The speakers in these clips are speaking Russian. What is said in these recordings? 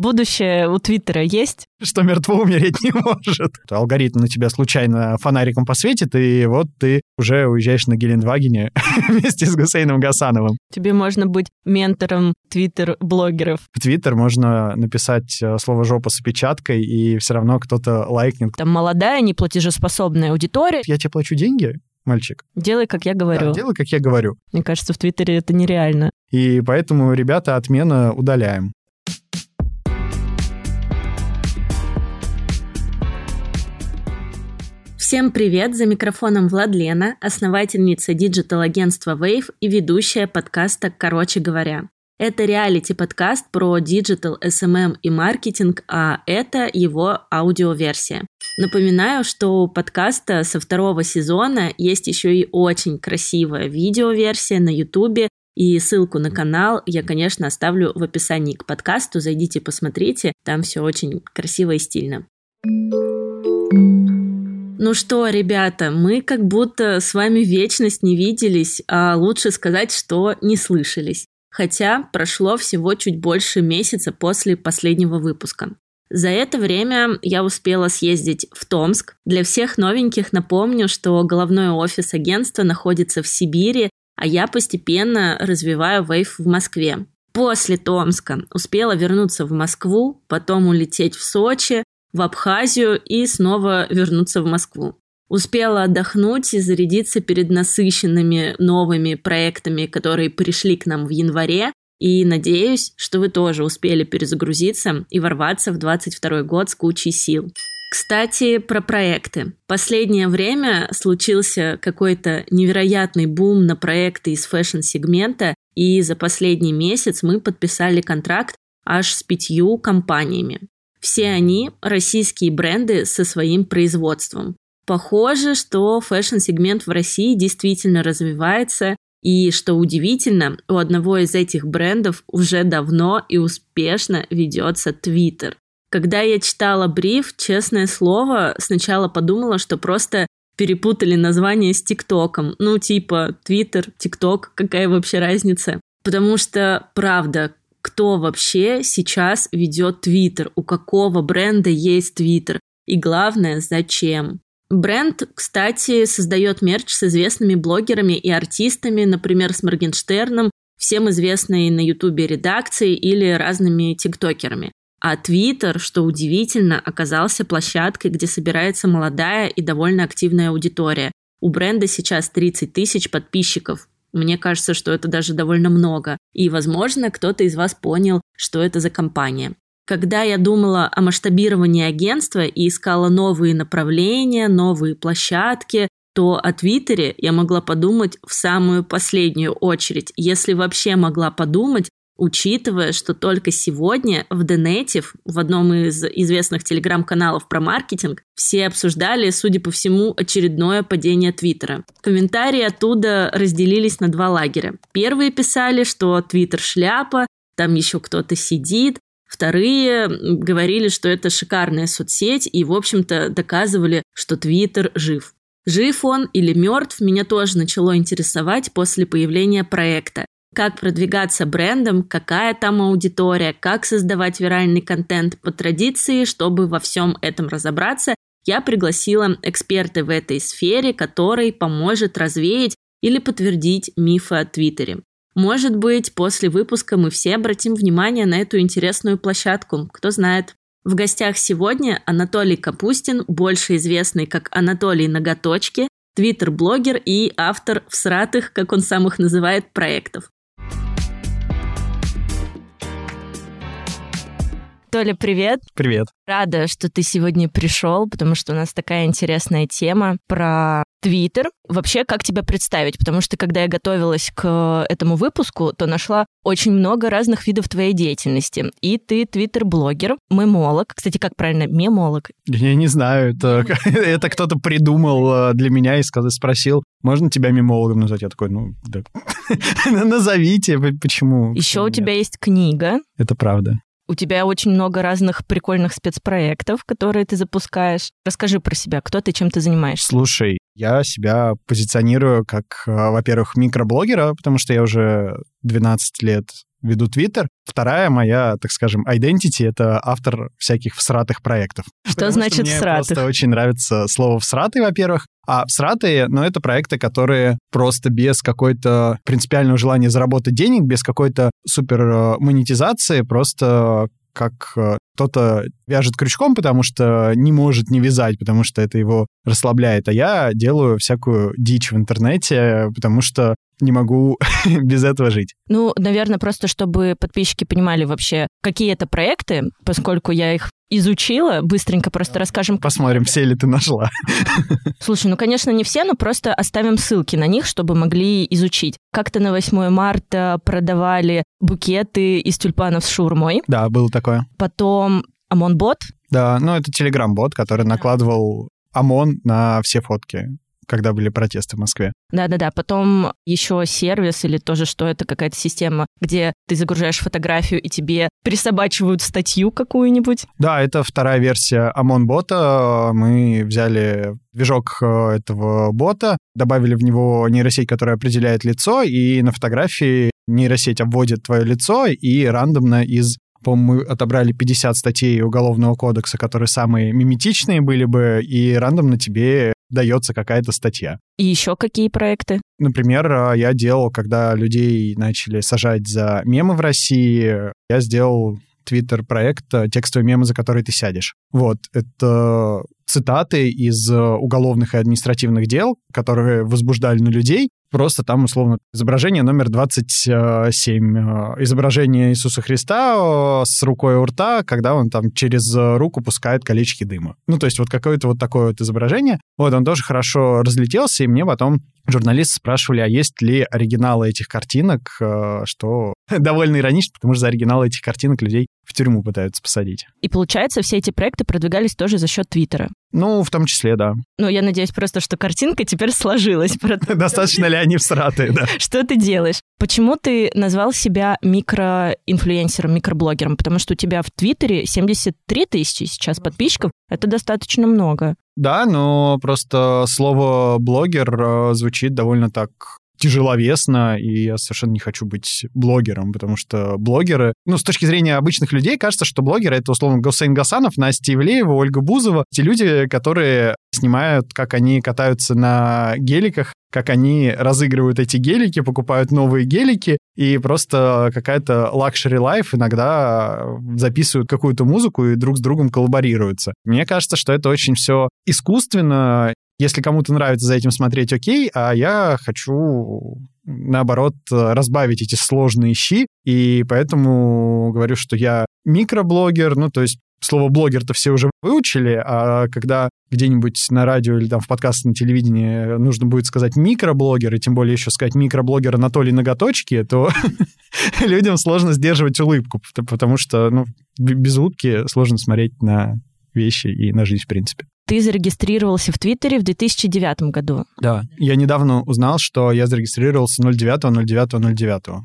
Будущее у Твиттера есть? Что мертво умереть не может. Алгоритм на тебя случайно фонариком посветит, и вот ты уже уезжаешь на Гелендвагене вместе с Гусейном Гасановым. Тебе можно быть ментором твиттер-блогеров. В Твиттер можно написать э, слово «жопа» с опечаткой, и все равно кто-то лайкнет. Там молодая, неплатежеспособная аудитория. Я тебе плачу деньги, мальчик. Делай, как я говорю. Да, делай, как я говорю. Мне кажется, в Твиттере это нереально. И поэтому, ребята, отмена удаляем. Всем привет! За микрофоном Владлена, основательница диджитал-агентства Wave и ведущая подкаста «Короче говоря». Это реалити-подкаст про диджитал, SMM и маркетинг, а это его аудиоверсия. Напоминаю, что у подкаста со второго сезона есть еще и очень красивая видеоверсия на ютубе, и ссылку на канал я, конечно, оставлю в описании к подкасту. Зайдите, посмотрите, там все очень красиво и стильно. Ну что, ребята, мы как будто с вами вечность не виделись, а лучше сказать, что не слышались. Хотя прошло всего чуть больше месяца после последнего выпуска. За это время я успела съездить в Томск. Для всех новеньких напомню, что головной офис агентства находится в Сибири, а я постепенно развиваю Wave в Москве. После Томска успела вернуться в Москву, потом улететь в Сочи, в Абхазию и снова вернуться в Москву. Успела отдохнуть и зарядиться перед насыщенными новыми проектами, которые пришли к нам в январе. И надеюсь, что вы тоже успели перезагрузиться и ворваться в 22 год с кучей сил. Кстати, про проекты. Последнее время случился какой-то невероятный бум на проекты из фэшн-сегмента, и за последний месяц мы подписали контракт аж с пятью компаниями. Все они российские бренды со своим производством. Похоже, что фэшн-сегмент в России действительно развивается, и, что удивительно, у одного из этих брендов уже давно и успешно ведется Твиттер. Когда я читала бриф, честное слово, сначала подумала, что просто перепутали название с ТикТоком. Ну, типа Твиттер, ТикТок, какая вообще разница? Потому что, правда, кто вообще сейчас ведет Твиттер, у какого бренда есть Твиттер и главное, зачем. Бренд, кстати, создает мерч с известными блогерами и артистами, например, с Моргенштерном, всем известной на Ютубе редакцией или разными тиктокерами. А Твиттер, что удивительно, оказался площадкой, где собирается молодая и довольно активная аудитория. У бренда сейчас 30 тысяч подписчиков. Мне кажется, что это даже довольно много. И, возможно, кто-то из вас понял, что это за компания. Когда я думала о масштабировании агентства и искала новые направления, новые площадки, то о Твиттере я могла подумать в самую последнюю очередь, если вообще могла подумать, учитывая, что только сегодня в The в одном из известных телеграм-каналов про маркетинг, все обсуждали, судя по всему, очередное падение Твиттера. Комментарии оттуда разделились на два лагеря. Первые писали, что Твиттер шляпа, там еще кто-то сидит, Вторые говорили, что это шикарная соцсеть и, в общем-то, доказывали, что Твиттер жив. Жив он или мертв, меня тоже начало интересовать после появления проекта как продвигаться брендом, какая там аудитория, как создавать виральный контент по традиции, чтобы во всем этом разобраться, я пригласила эксперта в этой сфере, который поможет развеять или подтвердить мифы о Твиттере. Может быть, после выпуска мы все обратим внимание на эту интересную площадку, кто знает. В гостях сегодня Анатолий Капустин, больше известный как Анатолий Ноготочки, твиттер-блогер и автор всратых, как он сам их называет, проектов. Толя, привет. Привет. Рада, что ты сегодня пришел, потому что у нас такая интересная тема про Твиттер. Вообще, как тебя представить? Потому что, когда я готовилась к этому выпуску, то нашла очень много разных видов твоей деятельности. И ты твиттер-блогер, мемолог. Кстати, как правильно? Мемолог? Я не знаю. Это, это кто-то придумал э, для меня и сказал, спросил, можно тебя мемологом назвать? Я такой, ну, да. Назовите, почему? Еще у тебя есть книга. Это правда. У тебя очень много разных прикольных спецпроектов, которые ты запускаешь. Расскажи про себя, кто ты, чем ты занимаешься. Слушай, Я себя позиционирую как, э, во-первых, микроблогера, потому что я уже 12 лет веду Твиттер. Вторая моя, так скажем, identity — это автор всяких всратых проектов. Что Потому значит что мне всратых? просто очень нравится слово «всратый», во-первых. А всратые, ну, это проекты, которые просто без какой-то принципиального желания заработать денег, без какой-то супер э, монетизации, просто как э, кто-то вяжет крючком, потому что не может не вязать, потому что это его расслабляет, а я делаю всякую дичь в интернете, потому что не могу без этого жить. Ну, наверное, просто чтобы подписчики понимали вообще, какие это проекты, поскольку я их изучила, быстренько просто расскажем. Посмотрим, все ли ты нашла. Слушай, ну, конечно, не все, но просто оставим ссылки на них, чтобы могли изучить. Как-то на 8 марта продавали букеты из тюльпанов с шурмой. Да, было такое. Потом ОМОН-бот. Да, ну это телеграм-бот, который накладывал ОМОН на все фотки когда были протесты в Москве. Да-да-да, потом еще сервис или тоже что это, какая-то система, где ты загружаешь фотографию и тебе присобачивают статью какую-нибудь. Да, это вторая версия ОМОН-бота. Мы взяли движок э, этого бота, добавили в него нейросеть, которая определяет лицо, и на фотографии нейросеть обводит твое лицо и рандомно из по-моему, мы отобрали 50 статей Уголовного кодекса, которые самые миметичные были бы, и рандомно тебе дается какая-то статья. И еще какие проекты? Например, э, я делал, когда людей начали сажать за мемы в России, я сделал твиттер-проект э, «Текстовые мемы, за которые ты сядешь». Вот, это цитаты из э, уголовных и административных дел, которые возбуждали на людей, просто там, условно, изображение номер 27, э, изображение Иисуса Христа с рукой у рта, когда он там через руку пускает колечки дыма. Ну, то есть вот какое-то вот такое вот изображение. Вот, он тоже хорошо разлетелся, и мне потом журналисты спрашивали, а есть ли оригиналы этих картинок, э, что довольно иронично, потому что за оригиналы этих картинок людей в тюрьму пытаются посадить. И получается, все эти проекты продвигались тоже за счет Твиттера. Ну, в том числе, да. Ну, я надеюсь просто, что картинка теперь сложилась. Достаточно ли они всратые, да. Что ты делаешь? Почему ты назвал себя микроинфлюенсером, микроблогером? Потому что у тебя в Твиттере 73 тысячи сейчас подписчиков. Это достаточно много. Да, но просто слово блогер э, звучит довольно так тяжеловесно, и я совершенно не хочу быть блогером, потому что блогеры, ну, с точки зрения обычных людей, кажется, что блогеры — это, условно, Гусейн Гасанов, Настя Ивлеева, Ольга Бузова, те люди, которые снимают, как они катаются на геликах, как они разыгрывают эти гелики, покупают новые гелики, и просто какая-то luxury life иногда записывают какую-то музыку и друг с другом коллаборируются. Мне кажется, что это очень все искусственно, если кому-то нравится за этим смотреть, окей, а я хочу наоборот, разбавить эти сложные щи, и поэтому говорю, что я микроблогер, ну, то есть слово блогер-то все уже выучили, а когда где-нибудь на радио или там в подкасте на телевидении нужно будет сказать микроблогер, и тем более еще сказать микроблогер Анатолий Ноготочки, то людям сложно сдерживать улыбку, потому что ну, без улыбки сложно смотреть на вещи и на жизнь, в принципе. Ты зарегистрировался в Твиттере в 2009 году. Да. Я недавно узнал, что я зарегистрировался 09.09.09.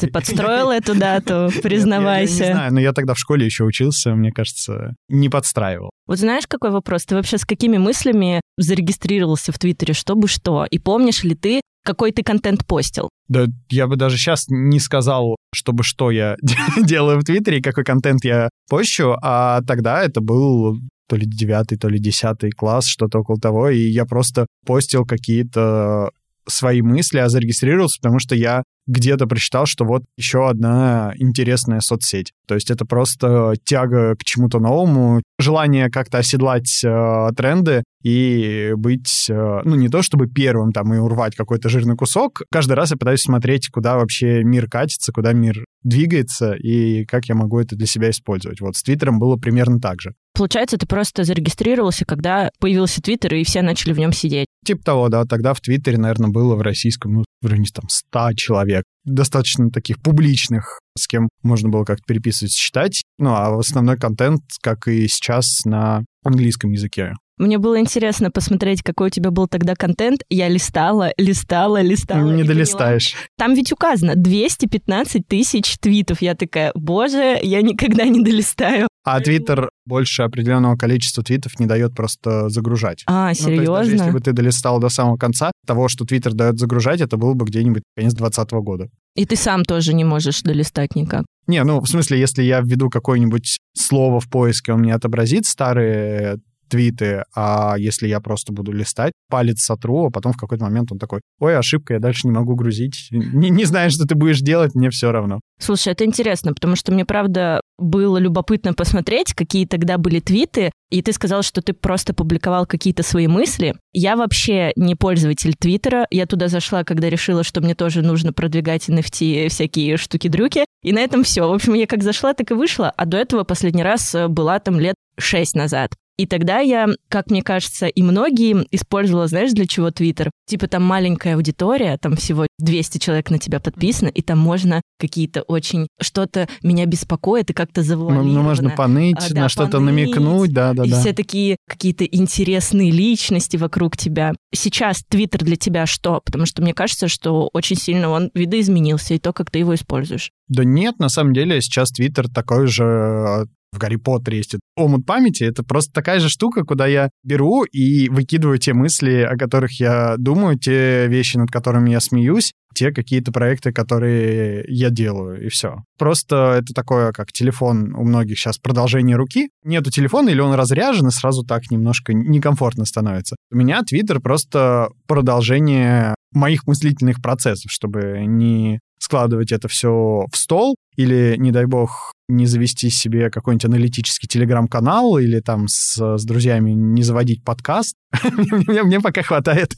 Ты подстроил эту дату, признавайся. Я, не знаю, но я тогда в школе еще учился, мне кажется, не подстраивал. Вот знаешь, какой вопрос? Ты вообще с какими мыслями зарегистрировался в Твиттере, чтобы что? И помнишь ли ты, какой ты контент постил? Да я бы даже сейчас не сказал, чтобы что я делаю в Твиттере какой контент я пощу, а тогда это был то ли девятый, то ли десятый класс, что-то около того, и я просто постил какие-то свои мысли, а зарегистрировался, потому что я где-то прочитал, что вот еще одна интересная соцсеть. То есть это просто тяга к чему-то новому, желание как-то оседлать э, тренды и быть, э, ну, не то чтобы первым там и урвать какой-то жирный кусок. Каждый раз я пытаюсь смотреть, куда вообще мир катится, куда мир двигается и как я могу это для себя использовать. Вот с Твиттером было примерно так же. Получается, ты просто зарегистрировался, когда появился Твиттер, и все начали в нем сидеть. Типа того, да. Тогда в Твиттере, наверное, было в российском, ну, в районе там 100 человек. Достаточно таких публичных, с кем можно было как-то переписывать, считать. Ну, а основной контент, как и сейчас, на английском языке. Мне было интересно посмотреть, какой у тебя был тогда контент. Я листала, листала, листала. Не долистаешь. Поняла. Там ведь указано 215 тысяч твитов. Я такая, боже, я никогда не долистаю. А Твиттер больше определенного количества твитов не дает просто загружать. А, серьезно? Ну, то есть, даже если бы ты долистал до самого конца, того, что Твиттер дает загружать, это было бы где-нибудь конец 2020 года. И ты сам тоже не можешь долистать никак? Не, ну, в смысле, если я введу какое-нибудь слово в поиске, он мне отобразит старые твиты, а если я просто буду листать, палец сотру, а потом в какой-то момент он такой, ой, ошибка, я дальше не могу грузить, не, не знаю, что ты будешь делать, мне все равно. Слушай, это интересно, потому что мне, правда, было любопытно посмотреть, какие тогда были твиты, и ты сказал, что ты просто публиковал какие-то свои мысли. Я вообще не пользователь Твиттера. Я туда зашла, когда решила, что мне тоже нужно продвигать NFT всякие штуки-дрюки. И на этом все. В общем, я как зашла, так и вышла. А до этого последний раз была там лет шесть назад. И тогда я, как мне кажется, и многие использовала, знаешь, для чего Твиттер? Типа там маленькая аудитория, там всего 200 человек на тебя подписано, и там можно какие-то очень... Что-то меня беспокоит и как-то завуалировано. Ну, можно поныть, а, да, на что-то намекнуть, да-да-да. И да. все такие какие-то интересные личности вокруг тебя. Сейчас Твиттер для тебя что? Потому что мне кажется, что очень сильно он видоизменился, и то, как ты его используешь. Да нет, на самом деле сейчас Твиттер такой же в Гарри Поттере есть омут памяти. Это просто такая же штука, куда я беру и выкидываю те мысли, о которых я думаю, те вещи, над которыми я смеюсь, те какие-то проекты, которые я делаю, и все. Просто это такое, как телефон у многих сейчас продолжение руки. Нету телефона, или он разряжен, и сразу так немножко некомфортно становится. У меня Твиттер просто продолжение моих мыслительных процессов, чтобы не складывать это все в стол или, не дай бог, не завести себе какой-нибудь аналитический телеграм-канал или там с, с друзьями не заводить подкаст. мне, пока хватает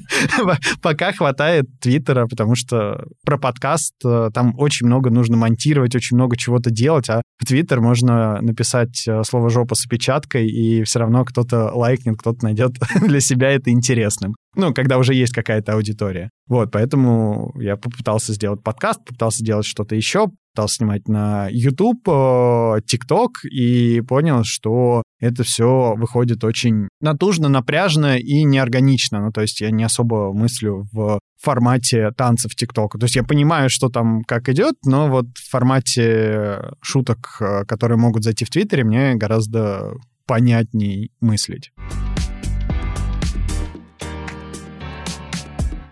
пока хватает Твиттера, потому что про подкаст э, там очень много нужно монтировать, очень много чего-то делать, а в Твиттер можно написать э, слово «жопа» с опечаткой, и все равно кто-то лайкнет, кто-то найдет для себя это интересным. Ну, когда уже есть какая-то аудитория. Вот, поэтому я попытался сделать подкаст, попытался делать что-то еще, стал снимать на YouTube, TikTok э, и понял, что это все выходит очень натужно, напряжно и неорганично. Ну, то есть я не особо мыслю в формате танцев ТикТока. То есть я понимаю, что там как идет, но вот в формате шуток, э, которые могут зайти в Твиттере, мне гораздо понятней мыслить.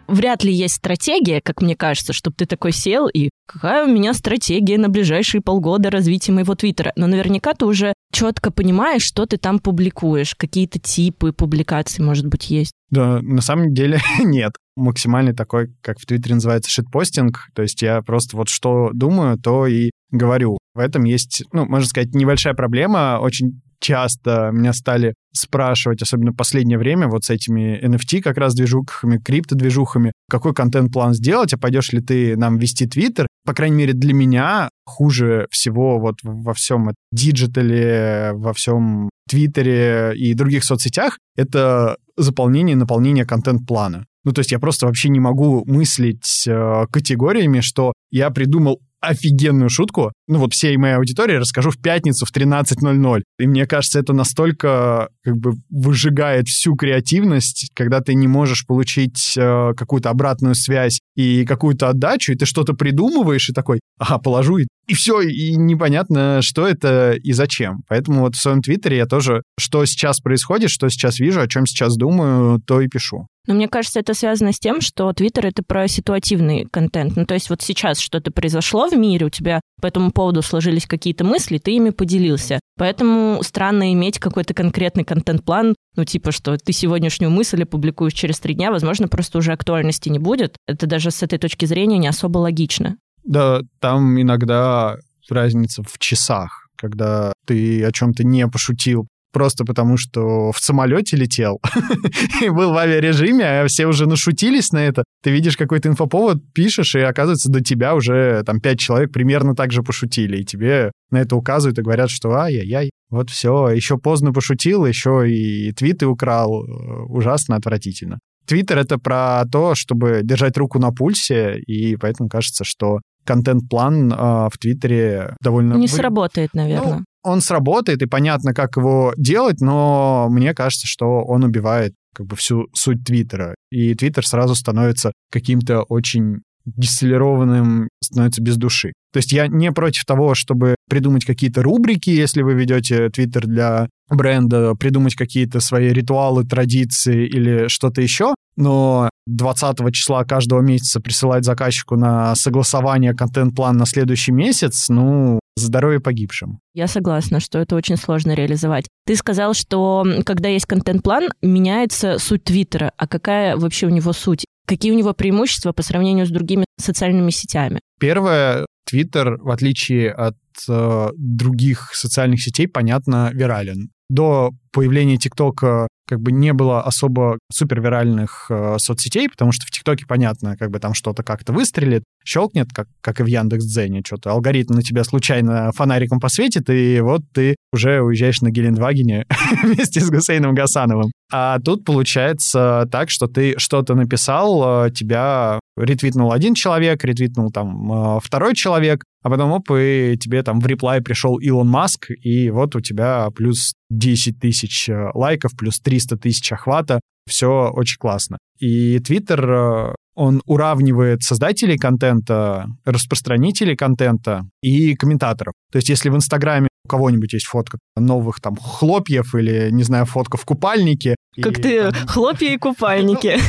Вряд ли есть стратегия, как мне кажется, чтобы ты такой сел и какая у меня стратегия на ближайшие полгода развития моего твиттера. Но наверняка ты уже четко понимаешь, что ты там публикуешь, какие-то типы публикаций, может быть, есть. Да, на самом деле нет. Максимальный такой, как в Твиттере называется, шитпостинг. То есть я просто вот что думаю, то и говорю. В этом есть, ну, можно сказать, небольшая проблема. Очень часто меня стали спрашивать, особенно в последнее время, вот с этими NFT как раз движухами, крипто-движухами, какой контент-план сделать, а пойдешь ли ты нам вести Твиттер. По крайней мере, для меня хуже всего вот во всем диджитале, во всем Твиттере и других соцсетях это заполнение и наполнение контент-плана. Ну, то есть я просто вообще не могу мыслить э, категориями, что я придумал офигенную шутку, ну вот всей моей аудитории расскажу в пятницу в 13.00. И мне кажется, это настолько как бы выжигает всю креативность, когда ты не можешь получить э, какую-то обратную связь и какую-то отдачу, и ты что-то придумываешь и такой, ага, положу, и, и все, и непонятно, что это и зачем. Поэтому вот в своем твиттере я тоже, что сейчас происходит, что сейчас вижу, о чем сейчас думаю, то и пишу. Но мне кажется, это связано с тем, что Твиттер — это про ситуативный контент. Ну, то есть вот сейчас что-то произошло в мире, у тебя по этому поводу сложились какие-то мысли, ты ими поделился. Поэтому странно иметь какой-то конкретный контент-план, ну, типа, что ты сегодняшнюю мысль опубликуешь через три дня, возможно, просто уже актуальности не будет. Это даже с этой точки зрения не особо логично. Да, там иногда разница в часах, когда ты о чем-то не пошутил просто потому, что в самолете летел и был в авиарежиме, а все уже нашутились на это. Ты видишь какой-то инфоповод, пишешь, и оказывается, до тебя уже там пять человек примерно так же пошутили, и тебе на это указывают и говорят, что ай-яй-яй, вот все, еще поздно пошутил, еще и твиты украл, ужасно отвратительно. Твиттер — это про то, чтобы держать руку на пульсе, и поэтому кажется, что контент-план э, в Твиттере довольно... Не сработает, наверное. Ну, он сработает, и понятно, как его делать, но мне кажется, что он убивает как бы всю суть Твиттера. И Твиттер сразу становится каким-то очень дистиллированным, становится без души. То есть я не против того, чтобы придумать какие-то рубрики, если вы ведете Твиттер для бренда, придумать какие-то свои ритуалы, традиции или что-то еще, но 20 числа каждого месяца присылать заказчику на согласование контент-план на следующий месяц, ну, здоровье погибшим. Я согласна, что это очень сложно реализовать. Ты сказал, что когда есть контент-план, меняется суть Твиттера. А какая вообще у него суть? Какие у него преимущества по сравнению с другими социальными сетями? Первое, Твиттер, в отличие от э, других социальных сетей, понятно, вирален. До появления ТикТока как бы не было особо супервиральных э, соцсетей, потому что в ТикТоке понятно, как бы там что-то как-то выстрелит, щелкнет, как, как и в Яндекс.Дзене, что-то алгоритм на тебя случайно фонариком посветит, и вот ты уже уезжаешь на Гелендвагене вместе с Гусейном Гасановым. А тут получается так, что ты что-то написал, э, тебя ретвитнул один человек, ретвитнул там э, второй человек, а потом, оп, и тебе там в реплай пришел Илон Маск, и вот у тебя плюс 10 тысяч э, лайков, плюс 300 тысяч охвата. Все очень классно. И Твиттер, э, он уравнивает создателей контента, распространителей контента и комментаторов. То есть если в Инстаграме у кого-нибудь есть фотка новых там хлопьев или, не знаю, фотка в купальнике. Как и, ты, там... хлопья и купальники.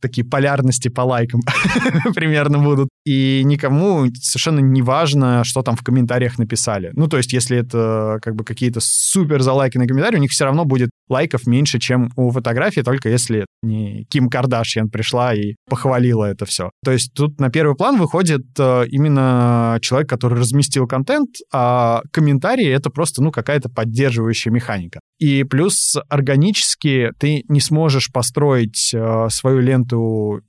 Такие полярности по лайкам примерно будут. И никому совершенно не важно, что там в комментариях написали. Ну, то есть, если это как бы какие-то супер залайканные комментарии, у них все равно будет лайков меньше, чем у фотографии, только если не Ким Кардашьян пришла и похвалила это все. То есть тут на первый план выходит э, именно человек, который разместил контент, а комментарии — это просто, ну, какая-то поддерживающая механика. И плюс органически ты не сможешь построить э, свою ленту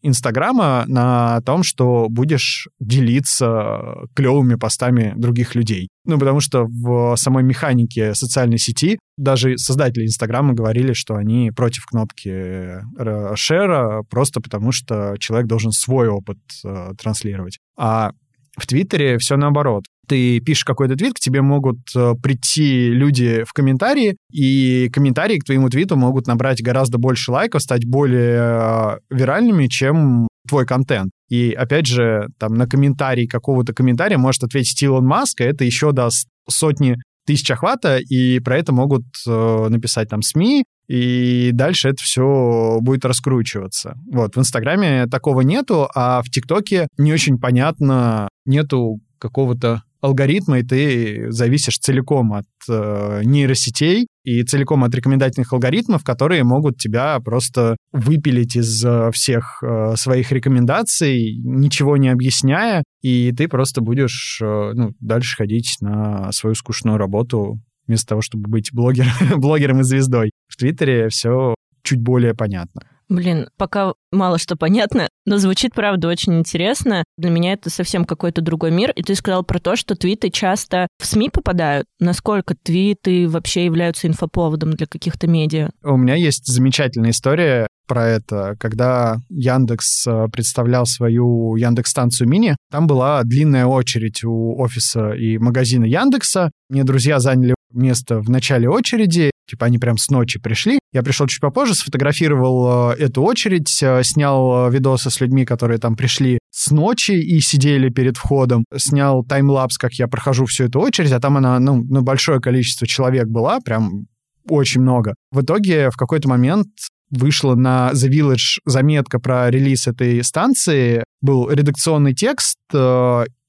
Инстаграма на том, что будешь делиться клевыми постами других людей. Ну, потому что в самой механике социальной сети даже создатели Инстаграма говорили, что они против кнопки э, шера, просто потому что человек должен свой опыт э, транслировать. А в Твиттере все наоборот. Ты пишешь какой-то твит, к тебе могут э, прийти люди в комментарии, и комментарии к твоему твиту могут набрать гораздо больше лайков, стать более э, виральными, чем твой контент. И опять же, там на комментарий какого-то комментария может ответить Илон Маск, и это еще даст сотни тысяч охвата, и про это могут э, написать там СМИ, и дальше это все будет раскручиваться. Вот, в Инстаграме такого нету, а в ТикТоке не очень понятно, нету какого-то алгоритма, и ты зависишь целиком от э, нейросетей и целиком от рекомендательных алгоритмов, которые могут тебя просто выпилить из э, всех э, своих рекомендаций, ничего не объясняя, и ты просто будешь э, ну, дальше ходить на свою скучную работу вместо того, чтобы быть блогер, блогером и звездой. В Твиттере все чуть более понятно. Блин, пока мало что понятно, но звучит, правда, очень интересно. Для меня это совсем какой-то другой мир. И ты сказал про то, что твиты часто в СМИ попадают. Насколько твиты вообще являются инфоповодом для каких-то медиа? У меня есть замечательная история про это. Когда Яндекс э, представлял свою Яндекс-станцию Мини, там была длинная очередь у офиса и магазина Яндекса. Мне друзья заняли место в начале очереди, Типа они прям с ночи пришли. Я пришел чуть попозже, сфотографировал э, эту очередь, э, снял э, видосы с людьми, которые там пришли с ночи и сидели перед входом. Снял таймлапс, как я прохожу всю эту очередь, а там она, ну, ну большое количество человек была, прям очень много. В итоге в какой-то момент вышла на The Village заметка про релиз этой станции, был редакционный текст,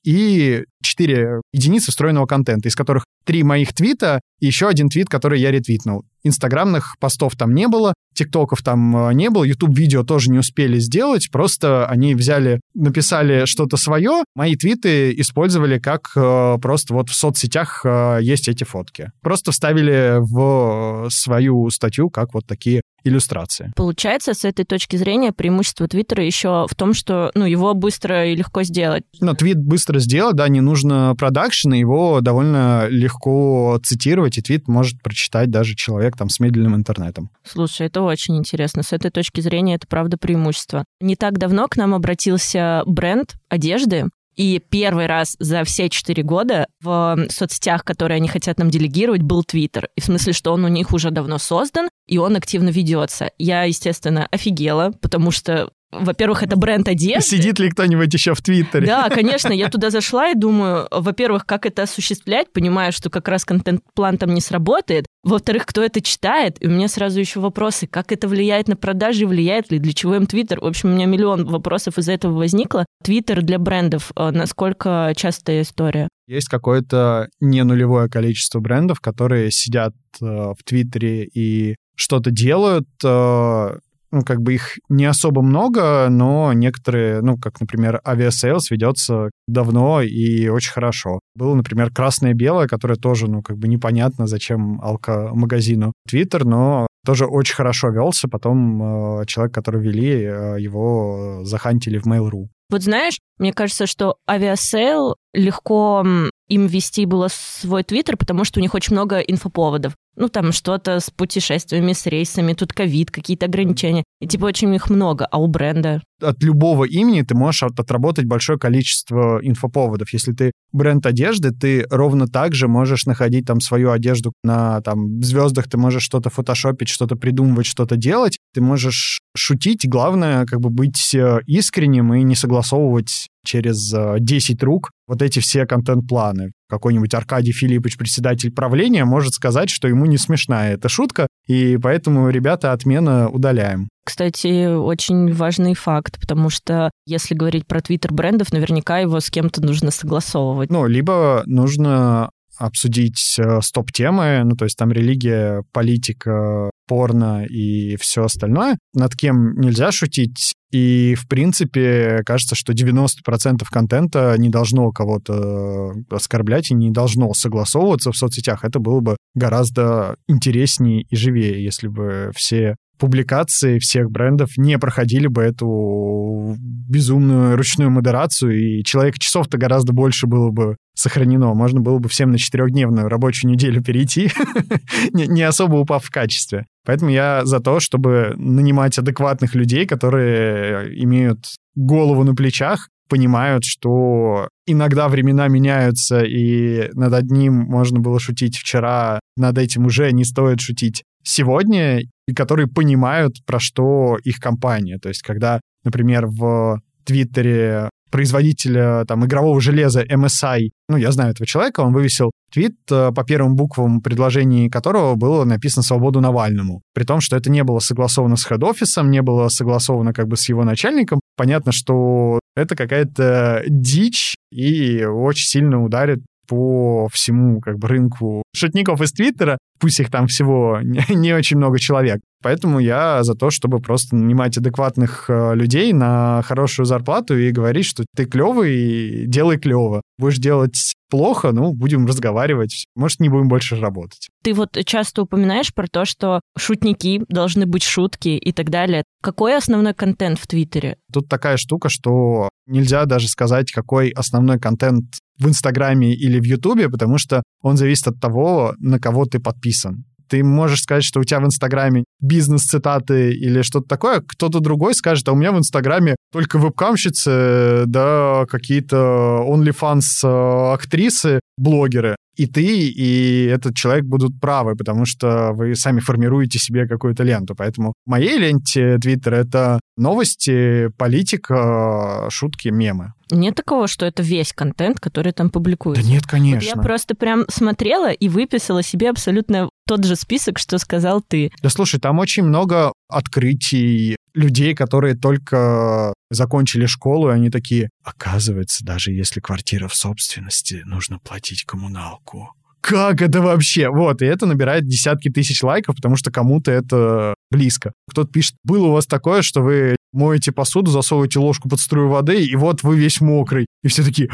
и 4 единицы встроенного контента, из которых три моих твита и еще один твит, который я ретвитнул. Инстаграмных постов там не было, тиктоков там э, не было, YouTube-видео тоже не успели сделать, просто они взяли, написали что-то свое, мои твиты использовали как э, просто вот в соцсетях э, есть эти фотки. Просто вставили в свою статью как вот такие иллюстрации. Получается, с этой точки зрения преимущество Твиттера еще в том, что ну, его быстро и легко сделать. Ну, твит быстро сделать, да, не нужно продакшн, его довольно легко цитировать, и твит может прочитать даже человек там с медленным интернетом. Слушай, это очень интересно. С этой точки зрения это правда преимущество. Не так давно к нам обратился бренд одежды, И первый раз за все четыре года в соцсетях, которые они хотят нам делегировать, был Твиттер. И в смысле, что он у них уже давно создан, и он активно ведется. Я, естественно, офигела, потому что во-первых, это бренд одежды. Сидит ли кто-нибудь еще в Твиттере? Да, конечно. Я туда зашла и думаю, во-первых, как это осуществлять, понимаю, что как раз контент-план там не сработает. Во-вторых, кто это читает? И у меня сразу еще вопросы, как это влияет на продажи, влияет ли, для чего им Твиттер? В общем, у меня миллион вопросов из-за этого возникло. Твиттер для брендов, э, насколько частая история? Есть какое-то не нулевое количество брендов, которые сидят э, в Твиттере и что-то делают, э, ну, как бы их не особо много, но некоторые, ну, как, например, Aviasales ведется давно и очень хорошо. Было, например, красное-белое, которое тоже, ну, как бы непонятно, зачем алко-магазину Твиттер, но тоже очень хорошо велся. Потом э, человек, который вели, э, его захантили в Mail.ru. Вот знаешь, мне кажется, что Aviasales легко им вести было свой твиттер, потому что у них очень много инфоповодов. Ну, там что-то с путешествиями, с рейсами, тут ковид, какие-то ограничения. И типа очень их много, а у бренда от любого имени ты можешь отработать большое количество инфоповодов. Если ты бренд одежды, ты ровно так же можешь находить там свою одежду на там звездах, ты можешь что-то фотошопить, что-то придумывать, что-то делать. Ты можешь шутить, главное как бы быть э, искренним и не согласовывать через 10 э, рук вот эти все контент-планы. Какой-нибудь Аркадий Филиппович, председатель правления, может сказать, что ему не смешная эта шутка, и поэтому, ребята, отмена удаляем. Кстати, очень важный факт, потому что если говорить про твиттер брендов, наверняка его с кем-то нужно согласовывать. Ну, либо нужно обсудить э, стоп-темы, ну, то есть там религия, политика, порно и все остальное, над кем нельзя шутить. И, в принципе, кажется, что 90% контента не должно кого-то оскорблять и не должно согласовываться в соцсетях. Это было бы гораздо интереснее и живее, если бы все публикации всех брендов не проходили бы эту безумную ручную модерацию, и человек часов-то гораздо больше было бы сохранено. Можно было бы всем на четырехдневную рабочую неделю перейти, не особо упав в качестве. Поэтому я за то, чтобы нанимать адекватных людей, которые имеют голову на плечах, понимают, что иногда времена меняются, и над одним можно было шутить вчера, над этим уже не стоит шутить сегодня, и которые понимают, про что их компания. То есть, когда, например, в Твиттере производителя там, игрового железа MSI, ну, я знаю этого человека, он вывесил твит э, по первым буквам предложений которого было написано «Свободу Навальному». При том, что это не было согласовано с хед-офисом, не было согласовано как бы с его начальником. Понятно, что это какая-то дичь и очень сильно ударит по всему как бы рынку шутников из Твиттера, пусть их там всего не, не очень много человек. Поэтому я за то, чтобы просто нанимать адекватных э, людей на хорошую зарплату и говорить, что ты клевый, делай клево. Будешь делать плохо, ну, будем разговаривать. Может, не будем больше работать. Ты вот часто упоминаешь про то, что шутники должны быть шутки и так далее. Какой основной контент в Твиттере? Тут такая штука, что нельзя даже сказать, какой основной контент в Инстаграме или в Ютубе, потому что он зависит от того, на кого ты подписан ты можешь сказать, что у тебя в Инстаграме бизнес-цитаты или что-то такое, кто-то другой скажет, а у меня в Инстаграме только вебкамщицы, да, какие-то OnlyFans э, актрисы, блогеры и ты, и этот человек будут правы, потому что вы сами формируете себе какую-то ленту. Поэтому в моей ленте Твиттер — это новости, политика, шутки, мемы. Нет такого, что это весь контент, который там публикуется? Да нет, конечно. Вот я просто прям смотрела и выписала себе абсолютно тот же список, что сказал ты. Да слушай, там очень много открытий, людей, которые только закончили школу, и они такие, оказывается, даже если квартира в собственности, нужно платить коммуналку. Как это вообще? Вот, и это набирает десятки тысяч лайков, потому что кому-то это близко. Кто-то пишет, было у вас такое, что вы моете посуду, засовываете ложку под струю воды, и вот вы весь мокрый. И все такие,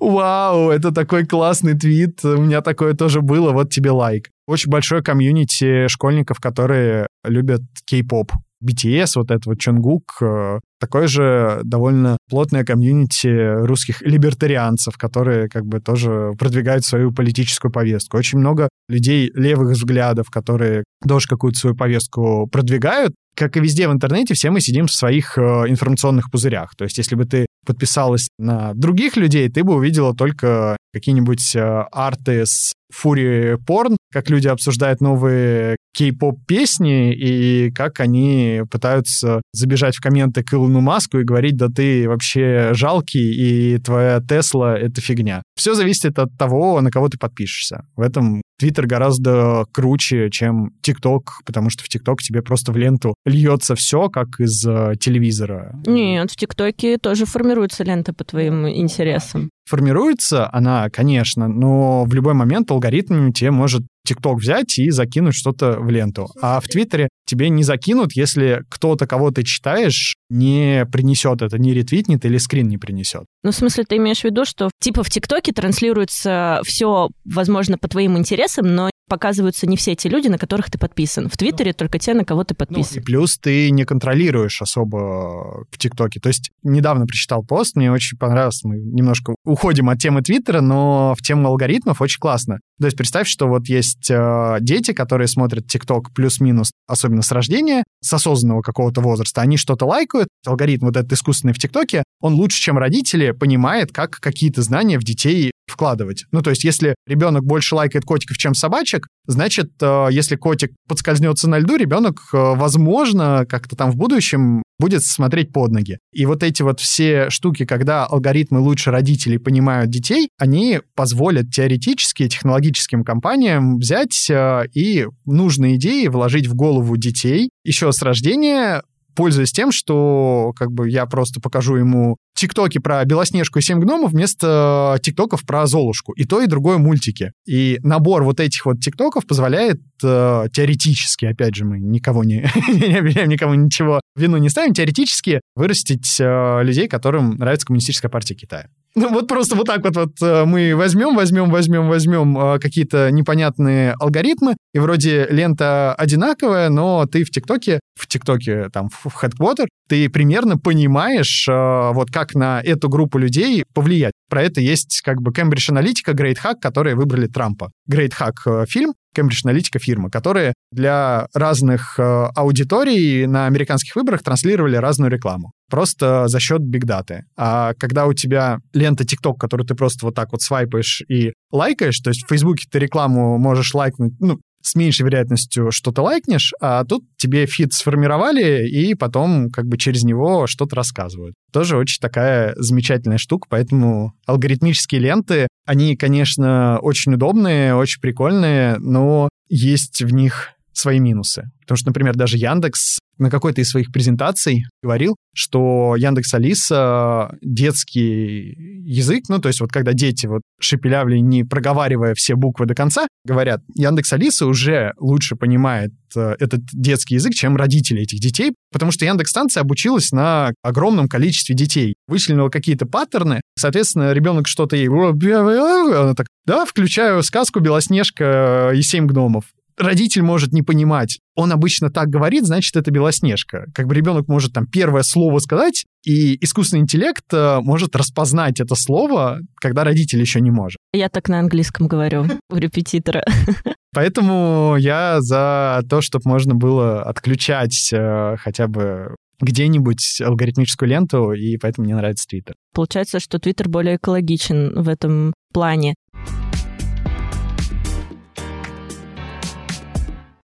вау, это такой классный твит, у меня такое тоже было, вот тебе лайк. Очень большое комьюнити школьников, которые любят кей-поп. BTS, вот это вот Чонгук, э, такое же довольно плотное комьюнити русских либертарианцев, которые как бы тоже продвигают свою политическую повестку. Очень много людей левых взглядов, которые тоже какую-то свою повестку продвигают. Как и везде в интернете, все мы сидим в своих э, информационных пузырях. То есть если бы ты подписалась на других людей, ты бы увидела только какие-нибудь э, арты с фури порн, как люди обсуждают новые кей-поп песни и как они пытаются забежать в комменты к Илону Маску и говорить, да ты вообще жалкий, и твоя Тесла — это фигня. Все зависит от того, на кого ты подпишешься. В этом Твиттер гораздо круче, чем ТикТок, потому что в ТикТок тебе просто в ленту льется все, как из э, телевизора. Нет, в ТикТоке тоже формируется лента по твоим интересам. Формируется она, конечно, но в любой момент алгоритм тебе может ТикТок взять и закинуть что-то в ленту. А в Твиттере тебе не закинут, если кто-то, кого ты читаешь, не принесет это, не ретвитнет или скрин не принесет. Ну, в смысле, ты имеешь в виду, что типа в ТикТоке транслируется все, возможно, по твоим интересам, но показываются не все те люди, на которых ты подписан. В Твиттере только те, на кого ты подписан. Ну, и плюс ты не контролируешь особо в ТикТоке. То есть недавно прочитал пост, мне очень понравился, мы немножко уходим от темы Твиттера, но в тему алгоритмов очень классно. То есть представь, что вот есть э, дети, которые смотрят ТикТок плюс-минус, особенно с рождения, с осознанного какого-то возраста, они что-то лайкают, алгоритм вот этот искусственный в ТикТоке, он лучше, чем родители, понимает, как какие-то знания в детей вкладывать. Ну, то есть, если ребенок больше лайкает котиков, чем собачек, значит, э, если котик подскользнется на льду, ребенок, э, возможно, как-то там в будущем будет смотреть под ноги. И вот эти вот все штуки, когда алгоритмы лучше родителей понимают детей, они позволят теоретически технологическим компаниям взять э, и нужные идеи вложить в голову детей еще с рождения, пользуясь тем, что как бы я просто покажу ему тиктоки про Белоснежку и Семь гномов вместо тиктоков про Золушку. И то, и другое мультики. И набор вот этих вот тиктоков позволяет э, теоретически, опять же, мы никого не, не обвиняем, никому ничего вину не ставим, теоретически вырастить э, людей, которым нравится коммунистическая партия Китая. Ну, вот просто вот так вот, вот э, мы возьмем, возьмем, возьмем, возьмем э, какие-то непонятные алгоритмы, и вроде лента одинаковая, но ты в ТикТоке, в ТикТоке, там, в Headquarter, ты примерно понимаешь, э, вот как на эту группу людей повлиять. Про это есть как бы Cambridge Analytica, Great Hack, которые выбрали Трампа. Great Hack фильм, Cambridge Analytica фирма, которые для разных аудиторий на американских выборах транслировали разную рекламу просто за счет бигдаты. А когда у тебя лента TikTok, которую ты просто вот так вот свайпаешь и лайкаешь, то есть в Фейсбуке ты рекламу можешь лайкнуть, ну, с меньшей вероятностью что то лайкнешь, а тут тебе фид сформировали, и потом как бы через него что-то рассказывают. Тоже очень такая замечательная штука, поэтому алгоритмические ленты, они, конечно, очень удобные, очень прикольные, но есть в них свои минусы. Потому что, например, даже Яндекс на какой-то из своих презентаций говорил, что Яндекс Алиса детский язык, ну, то есть вот когда дети вот шепелявли, не проговаривая все буквы до конца, говорят, Яндекс Алиса уже лучше понимает э, этот детский язык, чем родители этих детей, потому что Яндекс станция обучилась на огромном количестве детей, вычленила какие-то паттерны, соответственно, ребенок что-то ей... Она так, да, включаю сказку «Белоснежка и семь гномов» родитель может не понимать. Он обычно так говорит, значит, это Белоснежка. Как бы ребенок может там первое слово сказать, и искусственный интеллект э, может распознать это слово, когда родитель еще не может. Я так на английском говорю у репетитора. Поэтому я за то, чтобы можно было отключать э, хотя бы где-нибудь алгоритмическую ленту, и поэтому мне нравится Твиттер. Получается, что Твиттер более экологичен в этом плане.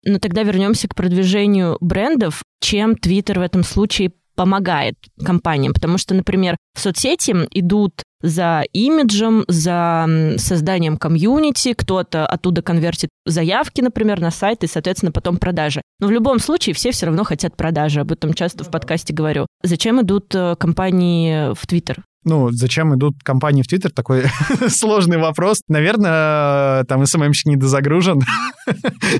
Но тогда вернемся к продвижению брендов. Чем Twitter в этом случае помогает компаниям? Потому что, например, в соцсети идут за имиджем, за созданием комьюнити, кто-то оттуда конвертит заявки, например, на сайт и, соответственно, потом продажи. Но в любом случае все все равно хотят продажи, об этом часто в подкасте говорю. Зачем идут э, компании в Твиттер? Ну, зачем идут компании в Твиттер? Такой сложный вопрос. Наверное, там СММщик недозагружен.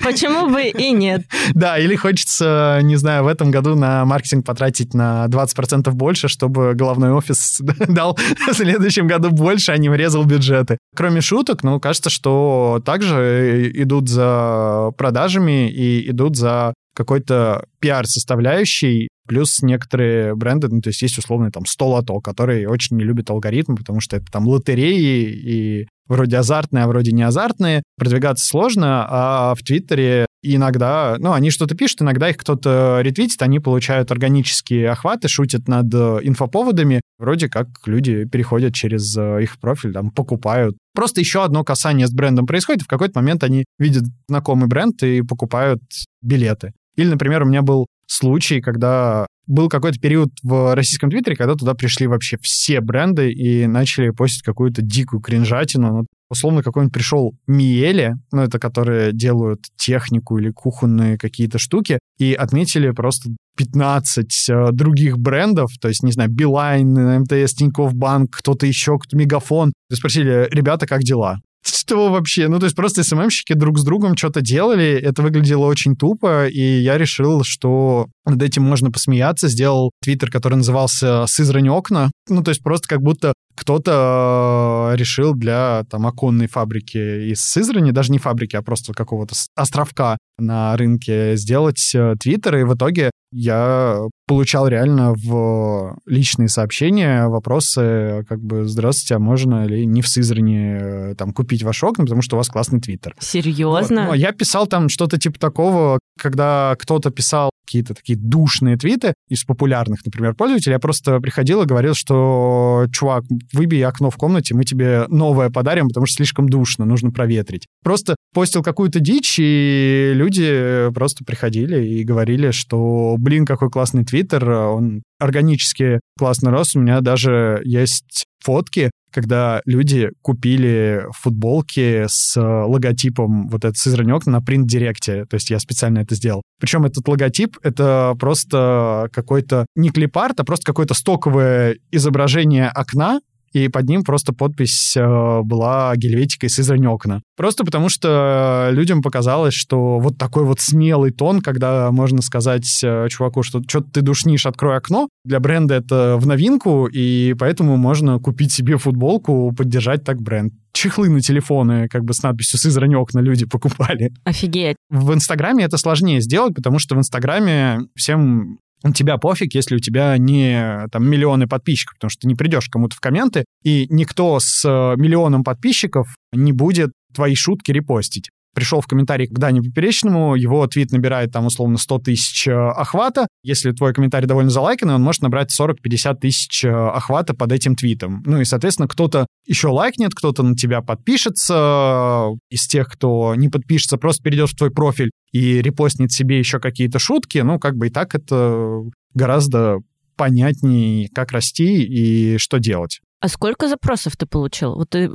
Почему бы и нет? Да, или хочется, не знаю, в этом году на маркетинг потратить на 20% больше, чтобы головной офис дал в следующем году больше, а не врезал бюджеты. Кроме шуток, ну, кажется, что также идут за продажами и идут за какой-то пиар-составляющей, плюс некоторые бренды, ну, то есть есть условный там 100 лото, которые очень не любят алгоритмы, потому что это там лотереи и вроде азартные, а вроде не азартные. Продвигаться сложно, а в Твиттере иногда, ну, они что-то пишут, иногда их кто-то ретвитит, они получают органические охваты, шутят над инфоповодами, вроде как люди переходят через э, их профиль, там, покупают. Просто еще одно касание с брендом происходит, в какой-то момент они видят знакомый бренд и покупают билеты. Или, например, у меня был случай, когда был какой-то период в российском твиттере, когда туда пришли вообще все бренды и начали постить какую-то дикую кринжатину. Ну, условно, какой-нибудь пришел Миели, ну, это которые делают технику или кухонные какие-то штуки, и отметили просто 15 э, других брендов, то есть, не знаю, Билайн, МТС, Тинькофф Банк, кто-то еще, кто Мегафон. И спросили, ребята, как дела? Что вообще? Ну, то есть просто СММщики друг с другом что-то делали, это выглядело очень тупо, и я решил, что над этим можно посмеяться. Сделал твиттер, который назывался «Сызрань окна». Ну, то есть просто как будто кто-то э, решил для там оконной фабрики из Сызрани, даже не фабрики, а просто какого-то островка на рынке сделать э, твиттер, и в итоге я получал реально в личные сообщения вопросы, как бы, здравствуйте, а можно ли не в Сызрани э, там купить ваш окна, потому что у вас классный твиттер. Серьезно? Ну, я писал там что-то типа такого, когда кто-то писал какие-то такие душные твиты из популярных, например, пользователей, я просто приходил и говорил, что, чувак, выбей окно в комнате, мы тебе новое подарим, потому что слишком душно, нужно проветрить. Просто постил какую-то дичь, и люди просто приходили и говорили, что, блин, какой классный твиттер, он органически классно рос. У меня даже есть фотки, когда люди купили футболки с логотипом вот этот Сызранек на принт-директе. То есть я специально это сделал. Причем этот логотип — это просто какой-то не клипарт, а просто какое-то стоковое изображение окна, и под ним просто подпись э, была гельветикой с окна. Просто потому что людям показалось, что вот такой вот смелый тон, когда можно сказать э, чуваку, что что ты душнишь, открой окно, для бренда это в новинку, и поэтому можно купить себе футболку, поддержать так бренд чехлы на телефоны как бы с надписью «Сызрань окна» люди покупали. Офигеть. В Инстаграме это сложнее сделать, потому что в Инстаграме всем тебя пофиг, если у тебя не там миллионы подписчиков, потому что ты не придешь кому-то в комменты, и никто с э, миллионом подписчиков не будет твои шутки репостить пришел в комментарий к Дане Поперечному, его твит набирает там условно 100 тысяч э, охвата. Если твой комментарий довольно залайканный, он может набрать 40-50 тысяч э, охвата под этим твитом. Ну и, соответственно, кто-то еще лайкнет, кто-то на тебя подпишется. Из тех, кто не подпишется, просто перейдет в твой профиль и репостнет себе еще какие-то шутки. Ну, как бы и так это гораздо понятнее, как расти и что делать. А сколько запросов ты получил? Вот ты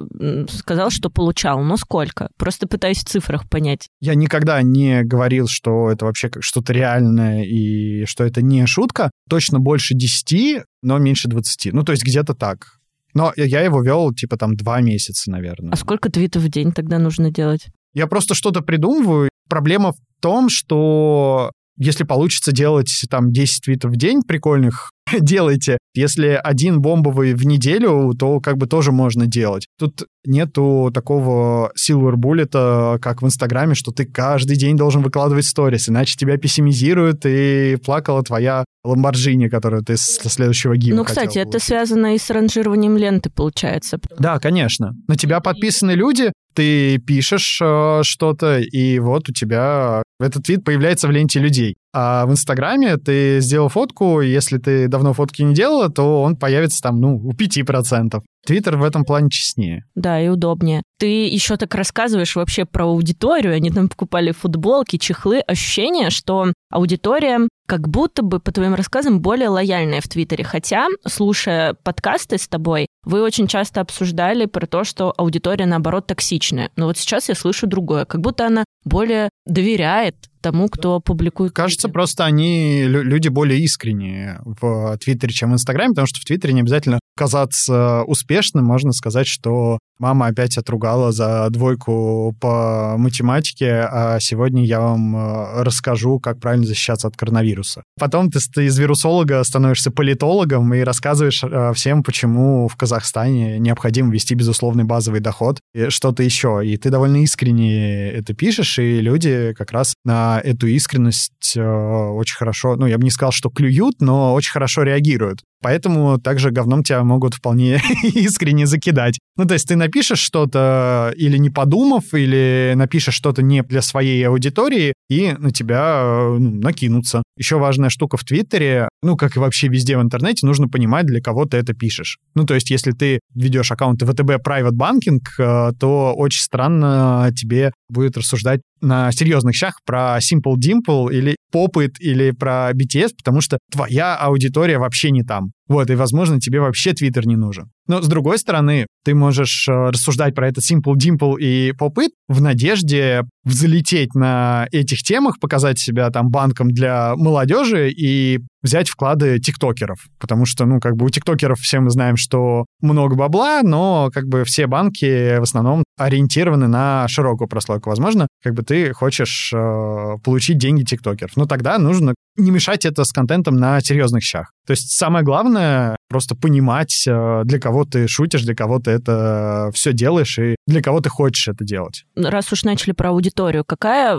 сказал, что получал, но сколько? Просто пытаюсь в цифрах понять. Я никогда не говорил, что это вообще как что-то реальное и что это не шутка. Точно больше 10, но меньше 20. Ну, то есть где-то так. Но я его вел, типа, там, два месяца, наверное. А сколько твитов в день тогда нужно делать? Я просто что-то придумываю. Проблема в том, что если получится делать там 10 твитов в день прикольных, делайте. Если один бомбовый в неделю, то как бы тоже можно делать. Тут нету такого silver bullet, как в Инстаграме, что ты каждый день должен выкладывать сторис, иначе тебя пессимизируют, и плакала твоя Ламборджини, которую ты со следующего гима Ну, кстати, это связано и с ранжированием ленты, получается. Да, конечно. На тебя подписаны люди, ты пишешь э, что-то, и вот у тебя этот вид появляется в ленте людей. А в Инстаграме ты сделал фотку, если ты давно фотки не делала, то он появится там, ну, у 5%. Твиттер в этом плане честнее. Да, и удобнее. Ты еще так рассказываешь вообще про аудиторию. Они там покупали футболки, чехлы. Ощущение, что аудитория как будто бы, по твоим рассказам, более лояльная в Твиттере. Хотя, слушая подкасты с тобой, вы очень часто обсуждали про то, что аудитория, наоборот, токсичная. Но вот сейчас я слышу другое. Как будто она более доверяет тому, кто публикует. Кажется, просто они люди более искренние в Твиттере, чем в Инстаграме, потому что в Твиттере не обязательно казаться успешным. Можно сказать, что мама опять отругала за двойку по математике, а сегодня я вам э, расскажу, как правильно защищаться от коронавируса. Потом ты, из вирусолога становишься политологом и рассказываешь э, всем, почему в Казахстане необходимо вести безусловный базовый доход и что-то еще. И ты довольно искренне это пишешь, и люди как раз на эту искренность э, очень хорошо, ну, я бы не сказал, что клюют, но очень хорошо реагируют. Поэтому также говном тебя могут вполне искренне закидать. Ну, то есть ты напишешь что-то или не подумав, или напишешь что-то не для своей аудитории, и на тебя ну, накинутся. Еще важная штука в Твиттере, ну, как и вообще везде в интернете, нужно понимать, для кого ты это пишешь. Ну, то есть, если ты ведешь аккаунты ВТБ Private Banking, э, то очень странно тебе будет рассуждать на серьезных щах про Simple Dimple или Popit или про BTS, потому что твоя аудитория вообще не там. Вот, и, возможно, тебе вообще Твиттер не нужен. Но, с другой стороны, ты можешь э, рассуждать про этот Simple Dimple и Popit в надежде взлететь на этих темах, показать себя там банком для молодежи и взять вклады тиктокеров. Потому что, ну, как бы у тиктокеров все мы знаем, что много бабла, но как бы все банки в основном ориентированы на широкую прослойку. Возможно, как бы ты хочешь э, получить деньги тиктокеров. Но тогда нужно не мешать это с контентом на серьезных щах. То есть самое главное просто понимать, э, для кого ты шутишь, для кого ты это все делаешь и для кого ты хочешь это делать. Раз уж начали про аудиторию, какая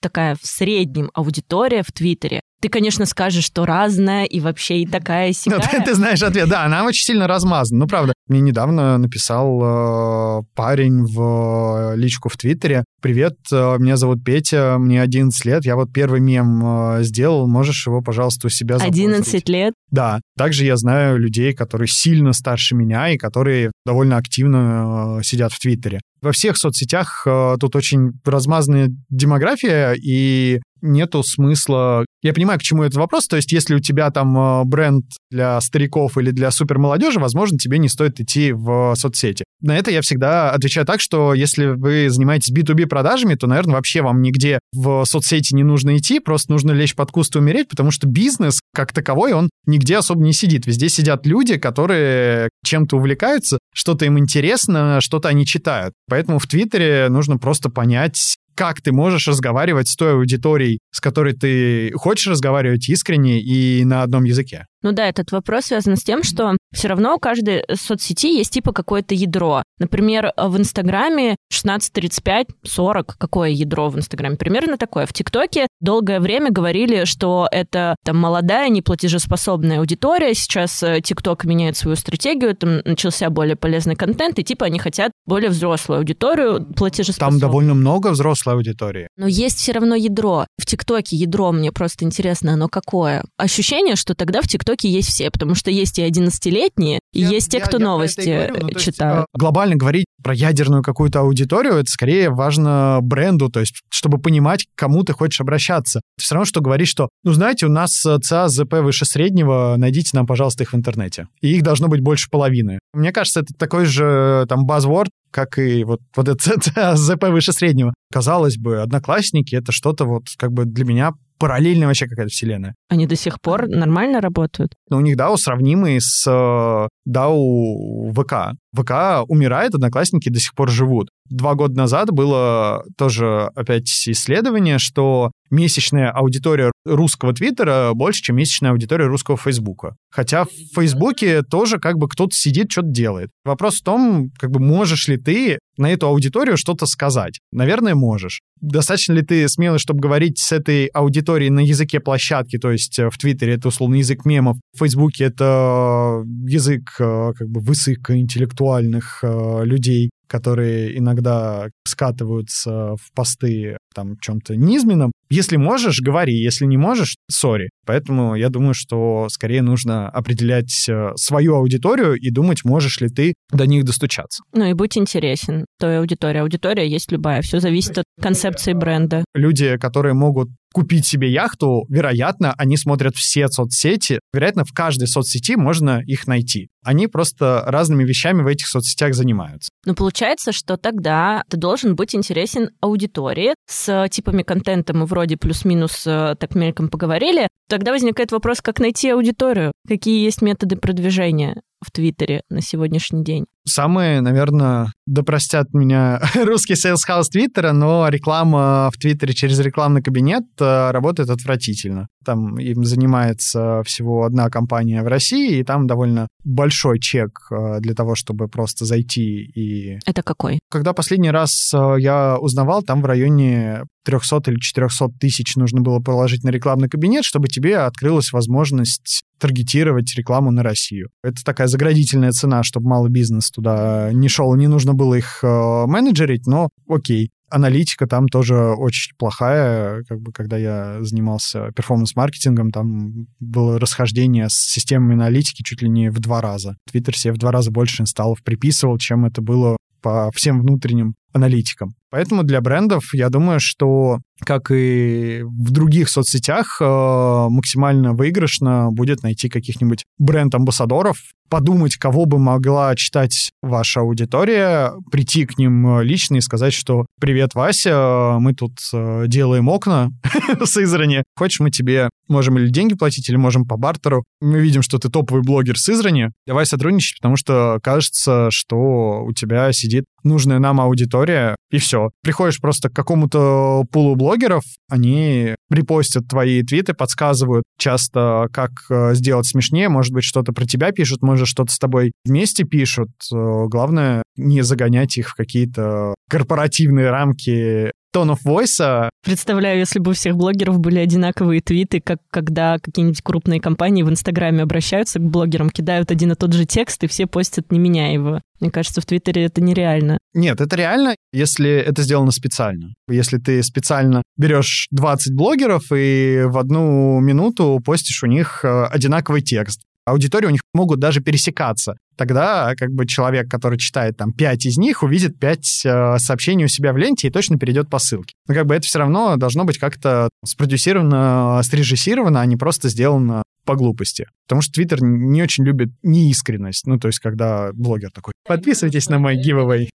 такая в среднем аудитория в Твиттере? Ты, конечно, скажешь, что разная и вообще и такая сякая. Ну, ты, ты знаешь ответ. Да, она очень сильно размазана. Ну, правда, мне недавно написал э, парень в личку в Твиттере. «Привет, э, меня зовут Петя, мне 11 лет, я вот первый мем э, сделал, можешь его, пожалуйста, у себя запостить?» 11 лет? Да. Также я знаю людей, которые сильно старше меня и которые довольно активно э, сидят в Твиттере. Во всех соцсетях э, тут очень размазанная демография, и нету смысла... Я понимаю, к чему этот вопрос. То есть, если у тебя там э, бренд для стариков или для супермолодежи, возможно, тебе не стоит идти в соцсети. На это я всегда отвечаю так, что если вы занимаетесь B2B продажами, то, наверное, вообще вам нигде в соцсети не нужно идти, просто нужно лечь под куст и умереть, потому что бизнес как таковой, он нигде особо не сидит. Везде сидят люди, которые чем-то увлекаются, что-то им интересно, что-то они читают. Поэтому в Твиттере нужно просто понять, как ты можешь разговаривать с той аудиторией, с которой ты хочешь разговаривать искренне и на одном языке. Ну да, этот вопрос связан с тем, что все равно у каждой соцсети есть типа какое-то ядро. Например, в Инстаграме 16, 35, 40. Какое ядро в Инстаграме? Примерно такое. В ТикТоке долгое время говорили, что это там молодая, неплатежеспособная аудитория. Сейчас э, ТикТок меняет свою стратегию, там начался более полезный контент, и типа они хотят более взрослую аудиторию платежеспособную. Там довольно много взрослой аудитории. Но есть все равно ядро. В ТикТоке ядро, мне просто интересно, оно какое? Ощущение, что тогда в ТикТоке есть все, потому что есть и 11-летние, и я, есть те, кто я новости говорю, ну, читают. Есть, глобально говорить про ядерную какую-то аудиторию, это скорее важно бренду, то есть чтобы понимать, к кому ты хочешь обращаться. Ты все равно, что говоришь, что, ну, знаете, у нас ЦА, ЗП выше среднего, найдите нам, пожалуйста, их в интернете. И их должно быть больше половины. Мне кажется, это такой же там базворд, как и вот, вот это ЗП выше среднего. Казалось бы, одноклассники — это что-то вот как бы для меня параллельная вообще какая-то вселенная. Они до сих пор нормально работают? Ну, у них DAO сравнимый с DAO ВК. ВК умирает, одноклассники до сих пор живут. Два года назад было тоже опять исследование, что месячная аудитория русского Твиттера больше, чем месячная аудитория русского Фейсбука. Хотя в Фейсбуке тоже как бы кто-то сидит, что-то делает. Вопрос в том, как бы можешь ли ты на эту аудиторию что-то сказать? Наверное, можешь. Достаточно ли ты смелый, чтобы говорить с этой аудиторией на языке площадки, то есть э, в Твиттере это условно язык мемов, в Фейсбуке это язык э, как бы высокоинтеллектуальных э, людей, которые иногда скатываются в посты там чем-то низменном. Если можешь, говори. Если не можешь, сори. Поэтому я думаю, что скорее нужно определять э, свою аудиторию и думать, можешь ли ты до них достучаться. Ну и будь интересен той аудитории. Аудитория есть любая. Все зависит от концепции бренда. Люди, которые могут купить себе яхту, вероятно, они смотрят все соцсети. Вероятно, в каждой соцсети можно их найти. Они просто разными вещами в этих соцсетях занимаются. Но получается, что тогда ты должен быть интересен аудитории с типами контента мы вроде плюс-минус э, так мельком поговорили. Тогда возникает вопрос, как найти аудиторию? Какие есть методы продвижения? в Твиттере на сегодняшний день? Самые, наверное, да простят меня русский sales house Твиттера, но реклама в Твиттере через рекламный кабинет э, работает отвратительно. Там им занимается всего одна компания в России, и там довольно большой чек э, для того, чтобы просто зайти и... Это какой? Когда последний раз э, я узнавал, там в районе 300 или 400 тысяч нужно было положить на рекламный кабинет, чтобы тебе открылась возможность таргетировать рекламу на Россию. Это такая заградительная цена, чтобы малый бизнес туда не шел, не нужно было их э, менеджерить, но окей аналитика там тоже очень плохая. Как бы, когда я занимался перформанс-маркетингом, там было расхождение с системами аналитики чуть ли не в два раза. Твиттер себе в два раза больше инсталлов приписывал, чем это было по всем внутренним аналитикам. Поэтому для брендов, я думаю, что, как и в других соцсетях, э, максимально выигрышно будет найти каких-нибудь бренд-амбассадоров, подумать, кого бы могла читать ваша аудитория, прийти к ним лично и сказать, что «Привет, Вася, мы тут э, делаем окна с Израни. Хочешь, мы тебе можем или деньги платить, или можем по бартеру. Мы видим, что ты топовый блогер с Израни. Давай сотрудничать, потому что кажется, что у тебя сидит нужная нам аудитория, и все. Приходишь просто к какому-то пулу блогеров, они репостят твои твиты, подсказывают часто, как э, сделать смешнее, может быть, что-то про тебя пишут, может, что-то с тобой вместе пишут. Э, главное, не загонять их в какие-то корпоративные рамки of voice. Представляю, если бы у всех блогеров были одинаковые твиты, как когда какие-нибудь крупные компании в Инстаграме обращаются к блогерам, кидают один и тот же текст, и все постят, не меняя его. Мне кажется, в Твиттере это нереально. Нет, это реально, если это сделано специально. Если ты специально берешь 20 блогеров и в одну минуту постишь у них э, одинаковый текст аудитории у них могут даже пересекаться. Тогда как бы человек, который читает там 5 из них, увидит 5 э, сообщений у себя в ленте и точно перейдет по ссылке. Но как бы это все равно должно быть как-то спродюсировано, срежиссировано, а не просто сделано по глупости. Потому что Твиттер не очень любит неискренность. Ну, то есть, когда блогер такой, подписывайтесь на мой giveaway.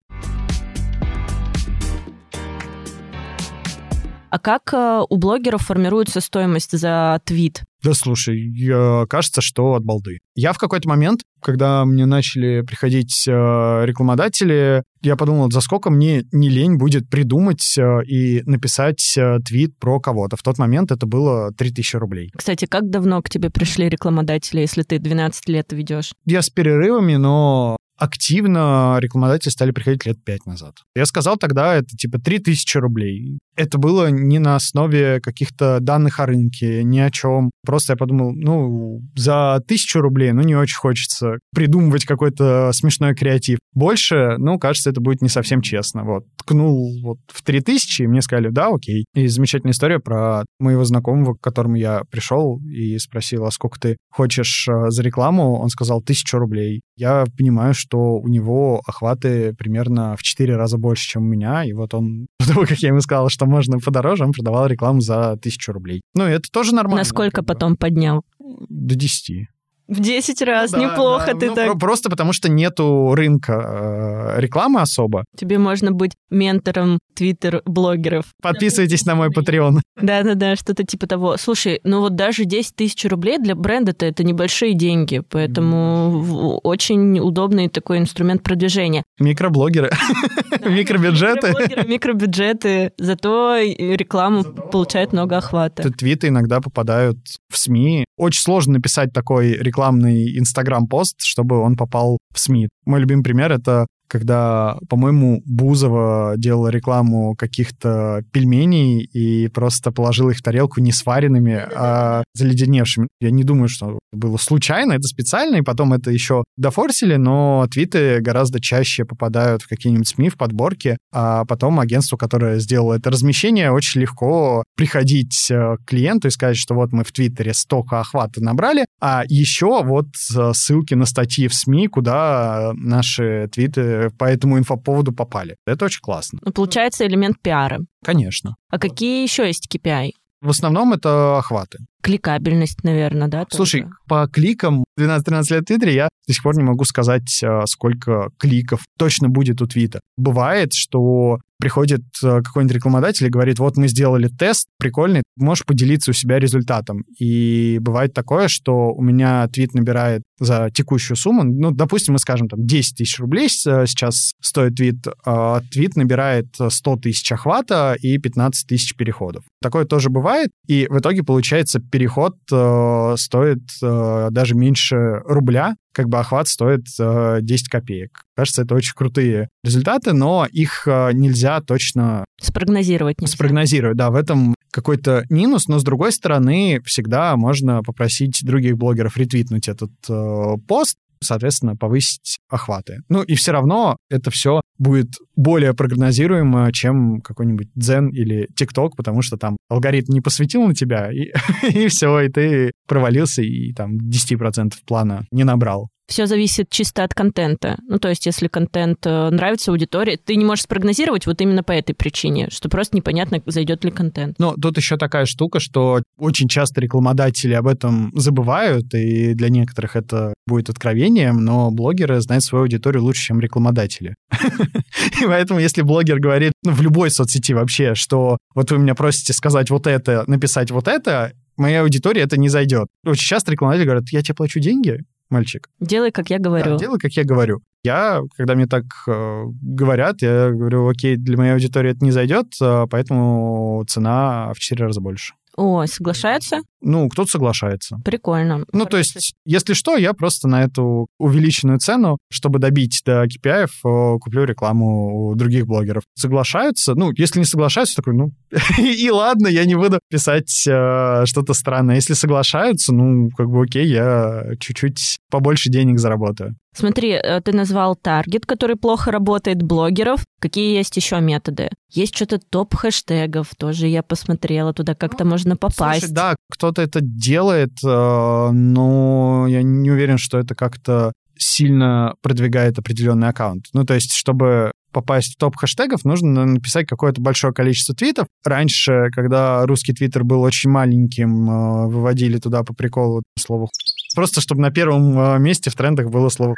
А как э, у блогеров формируется стоимость за твит? Да слушай, кажется, что от балды. Я в какой-то момент, когда мне начали приходить э, рекламодатели, я подумал, за сколько мне не лень будет придумать э, и написать твит про кого-то. В тот момент это было 3000 рублей. Кстати, как давно к тебе пришли рекламодатели, если ты 12 лет ведешь? Я с перерывами, но активно рекламодатели стали приходить лет пять назад. Я сказал тогда, это типа 3000 рублей. Это было не на основе каких-то данных о рынке, ни о чем. Просто я подумал, ну, за тысячу рублей, ну, не очень хочется придумывать какой-то смешной креатив. Больше, ну, кажется, это будет не совсем честно. Вот. Ткнул вот в 3000, и мне сказали, да, окей. И замечательная история про моего знакомого, к которому я пришел и спросил, а сколько ты хочешь э, за рекламу? Он сказал, тысячу рублей. Я понимаю, что у него охваты примерно в 4 раза больше, чем у меня, и вот он, как я ему сказал, что можно подороже, он продавал рекламу за тысячу рублей. Ну, это тоже нормально. Насколько потом поднял? До 10. В 10 раз, ну, да, неплохо да. ты ну, так. Просто потому что нету рынка э, рекламы особо. Тебе можно быть ментором твиттер-блогеров. Подписывайтесь на мой Patreon. Да-да-да, что-то типа того. Слушай, ну вот даже 10 тысяч рублей для бренда-то это небольшие деньги, поэтому очень удобный такой инструмент продвижения. Микроблогеры. Микробюджеты. Микробюджеты, зато рекламу получает много охвата. Твиты иногда попадают в СМИ. Очень сложно написать такой рекламный Инстаграм-пост, чтобы он попал в СМИ. Мой любимый пример — это когда, по-моему, Бузова делала рекламу каких-то пельменей и просто положила их в тарелку не сваренными, а заледеневшими. Я не думаю, что было случайно, это специально, и потом это еще дофорсили, но твиты гораздо чаще попадают в какие-нибудь СМИ, в подборки, а потом агентству, которое сделало это размещение, очень легко приходить э, к клиенту и сказать, что вот мы в Твиттере столько охвата набрали, а еще вот э, ссылки на статьи в СМИ, куда наши твиты по этому инфоповоду попали. Это очень классно. Ну, получается элемент пиара. Конечно. А какие еще есть KPI? В основном это охваты. Кликабельность, наверное, да? Слушай, тоже? по кликам 12-13 лет в Твиттере я до сих пор не могу сказать, а, сколько кликов точно будет у твита. Бывает, что приходит а, какой-нибудь рекламодатель и говорит, вот мы сделали тест прикольный, можешь поделиться у себя результатом. И бывает такое, что у меня твит набирает за текущую сумму, ну, допустим, мы скажем, там, 10 тысяч рублей сейчас стоит твит, а твит набирает 100 тысяч охвата и 15 тысяч переходов. Такое тоже бывает, и в итоге получается переход э, стоит э, даже меньше рубля, как бы охват стоит э, 10 копеек. Кажется, это очень крутые результаты, но их э, нельзя точно... Спрогнозировать нельзя. Спрогнозировать, да, в этом какой-то минус, но с другой стороны, всегда можно попросить других блогеров ретвитнуть этот э, пост, соответственно, повысить охваты. Ну и все равно это все будет более прогнозируемо, чем какой-нибудь Дзен или ТикТок, потому что там алгоритм не посвятил на тебя, и, и все, и ты провалился, и там 10% плана не набрал. Все зависит чисто от контента. Ну, то есть, если контент э, нравится аудитории, ты не можешь спрогнозировать вот именно по этой причине, что просто непонятно, зайдет ли контент. Но тут еще такая штука, что очень часто рекламодатели об этом забывают, и для некоторых это будет откровением, но блогеры знают свою аудиторию лучше, чем рекламодатели. И поэтому, если блогер говорит ну, в любой соцсети вообще, что вот вы меня просите сказать вот это, написать вот это, моей аудитории это не зайдет. Очень часто рекламодатели говорят, я тебе плачу деньги, мальчик. Делай, как я говорю. Да, делай, как я говорю. Я, когда мне так э, говорят, я говорю, окей, для моей аудитории это не зайдет, э, поэтому цена в 4 раза больше. О, соглашаются? Ну, кто-то соглашается. Прикольно. Ну, то есть, если что, я просто на эту увеличенную цену, чтобы добить до KPI, э, куплю рекламу у других блогеров. Соглашаются? Ну, если не соглашаются, такой, ну, и ладно, я не буду писать э, что-то странное. Если соглашаются, ну, как бы окей, я чуть-чуть побольше денег заработаю. Смотри, э, ты назвал таргет, который плохо работает, блогеров. Какие есть еще методы? Есть что-то топ хэштегов, тоже я посмотрела, туда как-то ну, можно попасть. Слушай, да, кто-то это делает, э, но я не уверен, что это как-то сильно продвигает определенный аккаунт. Ну, то есть, чтобы попасть в топ хэштегов, нужно написать какое-то большое количество твитов. Раньше, когда русский твиттер был очень маленьким, э, выводили туда по приколу слово Просто чтобы на первом э, месте в трендах было слово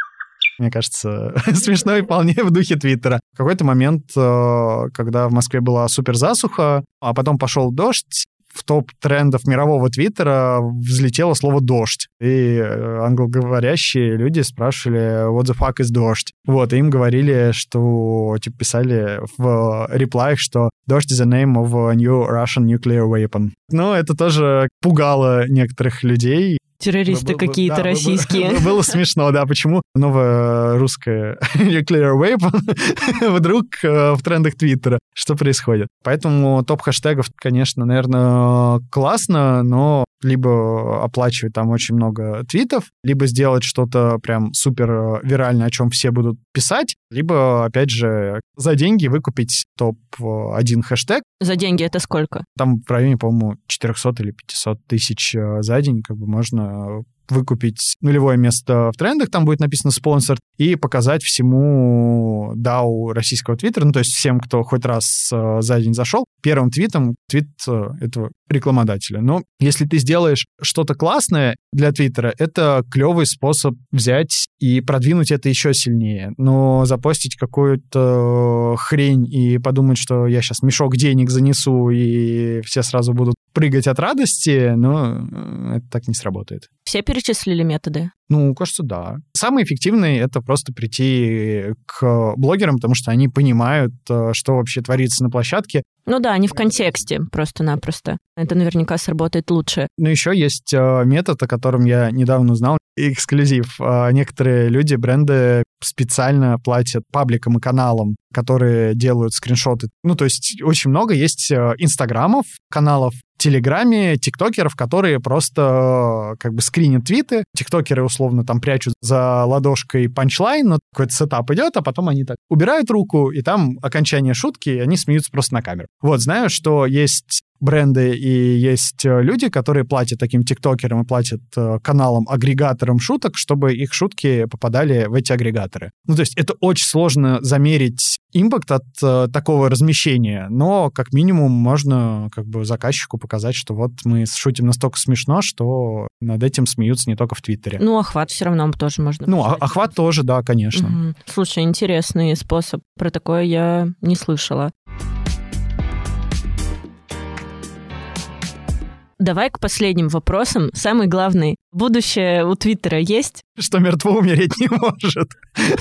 мне кажется, смешно и вполне в духе Твиттера. В какой-то момент, э, когда в Москве была супер засуха, а потом пошел дождь, в топ трендов мирового твиттера взлетело слово «дождь». И э, англоговорящие люди спрашивали «What the fuck is дождь?» Вот, и им говорили, что, типа, писали в реплаях, что «Дождь is the name of a new Russian nuclear weapon». Ну, это тоже пугало некоторых людей, террористы какие-то да, российские. Было смешно, да, почему новая русская nuclear weapon вдруг э, в трендах Твиттера. Что происходит? Поэтому топ хэштегов, конечно, наверное, классно, но либо оплачивать там очень много твитов, либо сделать что-то прям супер э, виральное, о чем все будут писать, либо, опять же, за деньги выкупить топ-1 хэштег. За деньги это сколько? Там в районе, по-моему, 400 или 500 тысяч э, за день, как бы можно выкупить нулевое место в трендах, там будет написано спонсор, и показать всему DAO российского твиттера, ну, то есть всем, кто хоть раз э, за день зашел, первым твитом твит э, этого рекламодателя. Но если ты сделаешь что-то классное для твиттера, это клевый способ взять и продвинуть это еще сильнее. Но запостить какую-то хрень и подумать, что я сейчас мешок денег занесу, и все сразу будут прыгать от радости, ну, э, это так не сработает. Все перечислили методы? Ну, кажется, да. Самый эффективный — это просто прийти к блогерам, потому что они понимают, э, что вообще творится на площадке. Ну да, они в контексте просто-напросто. Это наверняка сработает лучше. Но еще есть э, метод, о котором я недавно узнал, эксклюзив. Некоторые люди, бренды специально платят пабликам и каналам, которые делают скриншоты. Ну, то есть очень много есть инстаграмов, каналов, Телеграме тиктокеров, которые просто э, как бы скринят твиты. Тиктокеры условно там прячут за ладошкой панчлайн, но какой-то сетап идет, а потом они так убирают руку, и там окончание шутки, и они смеются просто на камеру. Вот, знаю, что есть бренды и есть э, люди, которые платят таким тиктокерам и платят э, каналам-агрегаторам шуток, чтобы их шутки попадали в эти агрегаторы. Ну, то есть это очень сложно замерить импакт от э, такого размещения, но как минимум можно как бы заказчику показать, что вот мы шутим настолько смешно, что над этим смеются не только в Твиттере. Ну, охват все равно тоже можно. Ну, а, охват тоже, да, конечно. Угу. Слушай, интересный способ. Про такое я не слышала. Давай к последним вопросам. Самый главный Будущее у Твиттера есть? Что мертво умереть не может.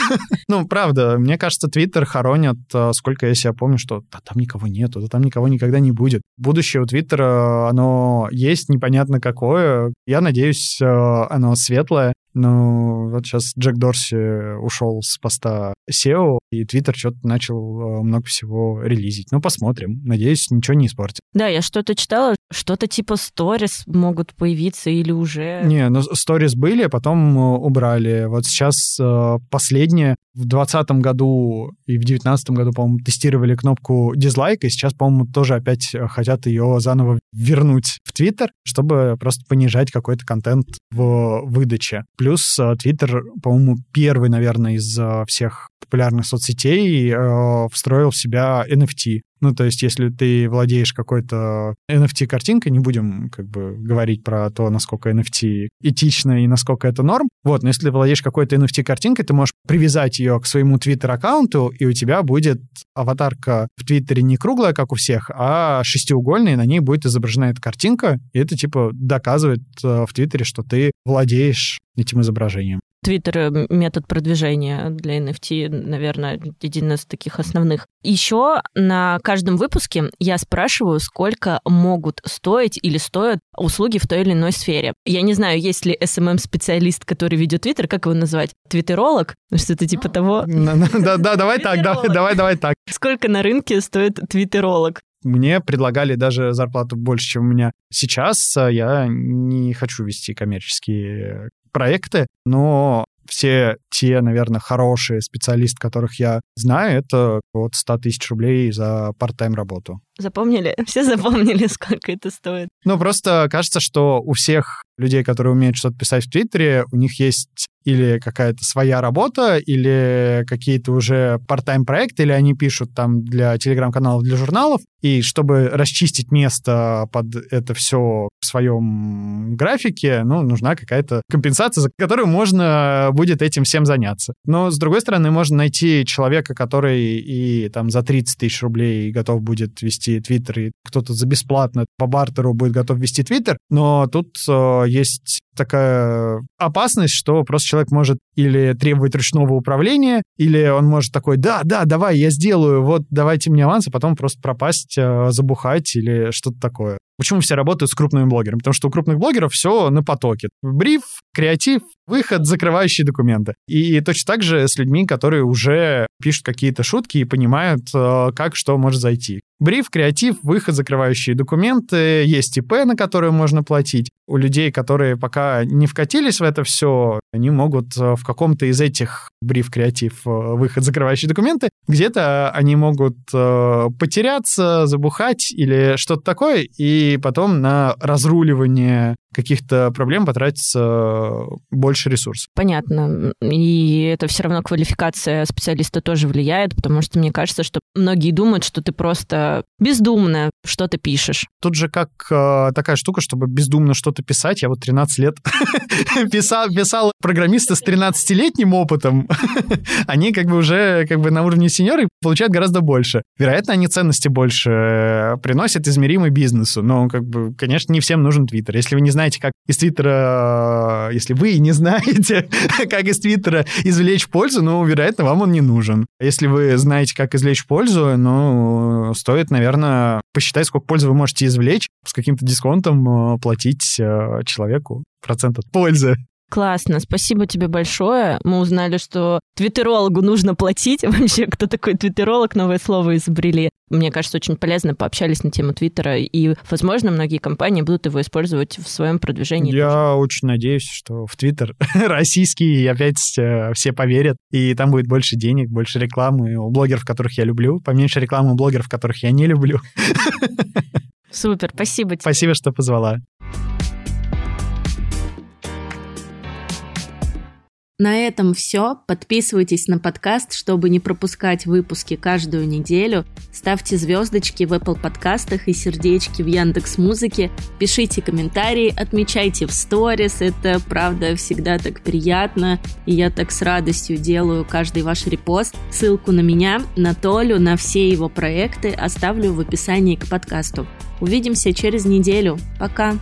Ну, правда, мне кажется, Твиттер хоронят, э, сколько я себя помню, что да, там никого нету, да там никого никогда не будет. Будущее у Твиттера, оно есть, непонятно какое. Я надеюсь, э, оно светлое. Но вот сейчас Джек Дорси ушел с поста SEO, и Твиттер что-то начал э, много всего релизить. Ну, посмотрим. Надеюсь, ничего не испортит. Да, я что-то читала, что-то типа сторис могут появиться или уже... Не, ну сторис были, а потом убрали. Вот сейчас последнее в 2020 году и в 2019 году, по-моему, тестировали кнопку дизлайк, и сейчас, по-моему, тоже опять э, хотят ее заново вернуть в Твиттер, чтобы просто понижать какой-то контент в выдаче. Плюс э, Твиттер, по-моему, первый, наверное, из э, всех популярных соцсетей э, встроил в себя NFT. Ну, то есть, если ты владеешь какой-то NFT-картинкой, не будем как бы говорить про то, насколько NFT этично и насколько это норм. Вот, но если ты владеешь какой-то NFT-картинкой, ты можешь привязать ее к своему Twitter-аккаунту, и у тебя будет аватарка в Твиттере не круглая, как у всех, а шестиугольная, и на ней будет изображена эта картинка, и это, типа, доказывает э, в Твиттере, что ты владеешь этим изображением. Твиттер э, метод продвижения для NFT, наверное, один из таких основных. Еще на каждом выпуске я спрашиваю, сколько могут стоить или стоят услуги в той или иной сфере. Я не знаю, есть ли SMM-специалист, который ведет Твиттер, как его называть? Твиттеролог? Что-то типа того. Да, да, давай так, давай, давай так. Сколько на рынке стоит твиттеролог? мне предлагали даже зарплату больше, чем у меня сейчас. Я не хочу вести коммерческие проекты, но все те, наверное, хорошие специалисты, которых я знаю, это от 100 тысяч рублей за part-time работу. Запомнили? Все запомнили, сколько это стоит? Ну, просто кажется, что у всех людей, которые умеют что-то писать в Твиттере, у них есть или какая-то своя работа, или какие-то уже part-time проекты, или они пишут там для телеграм-каналов, для журналов, и чтобы расчистить место под это все в своем графике, ну, нужна какая-то компенсация, за которую можно будет этим всем заняться. Но, с другой стороны, можно найти человека, который и там за 30 тысяч рублей готов будет вести Твиттер, и кто-то за бесплатно по бартеру будет готов вести Твиттер, но тут э, есть такая опасность, что просто человек может или требовать ручного управления, или он может такой, да, да, давай, я сделаю, вот давайте мне аванс, а потом просто пропасть, э, забухать или что-то такое. Почему все работают с крупными блогерами? Потому что у крупных блогеров все на потоке. Бриф, креатив, выход, закрывающие документы. И точно так же с людьми, которые уже пишут какие-то шутки и понимают, э, как что может зайти. Бриф, креатив, выход, закрывающие документы, есть ИП, на которые можно платить. У людей, которые пока не вкатились в это все, они могут э, в каком-то из этих бриф, креатив, э, выход, закрывающие документы, где-то они могут потеряться, забухать или что-то такое, и потом на разруливание каких-то проблем потратится больше ресурсов. Понятно. И это все равно квалификация специалиста тоже влияет, потому что мне кажется, что многие думают, что ты просто бездумно что-то пишешь. Тут же как э, такая штука, чтобы бездумно что-то писать. Я вот 13 лет писал, писал программисты с 13-летним опытом. они как бы уже как бы на уровне сеньоры получают гораздо больше. Вероятно, они ценности больше э, приносят измеримый бизнесу. Но, как бы, конечно, не всем нужен Твиттер. Если вы не знаете, как из Твиттера, если вы не знаете, как из Твиттера извлечь пользу, ну, вероятно, вам он не нужен. Если вы знаете, как извлечь пользу, ну, стоит, наверное, посчитать, сколько пользы вы можете извлечь, с каким-то дисконтом э, платить э, человеку процент от пользы. Классно, спасибо тебе большое. Мы узнали, что твиттерологу нужно платить. Вообще, кто такой твиттеролог, новое слово изобрели. Мне кажется, очень полезно пообщались на тему Твиттера, и, возможно, многие компании будут его использовать в своем продвижении. Я тоже. очень надеюсь, что в Твиттер российский опять э, все поверят, и там будет больше денег, больше рекламы у блогеров, которых я люблю, поменьше рекламы у блогеров, которых я не люблю. Супер, спасибо тебе. Спасибо, что позвала. На этом все. Подписывайтесь на подкаст, чтобы не пропускать выпуски каждую неделю. Ставьте звездочки в Apple подкастах и сердечки в Яндекс Музыке. Пишите комментарии, отмечайте в сторис. Это, правда, всегда так приятно. И я так с радостью делаю каждый ваш репост. Ссылку на меня, на Толю, на все его проекты оставлю в описании к подкасту. Увидимся через неделю. Пока!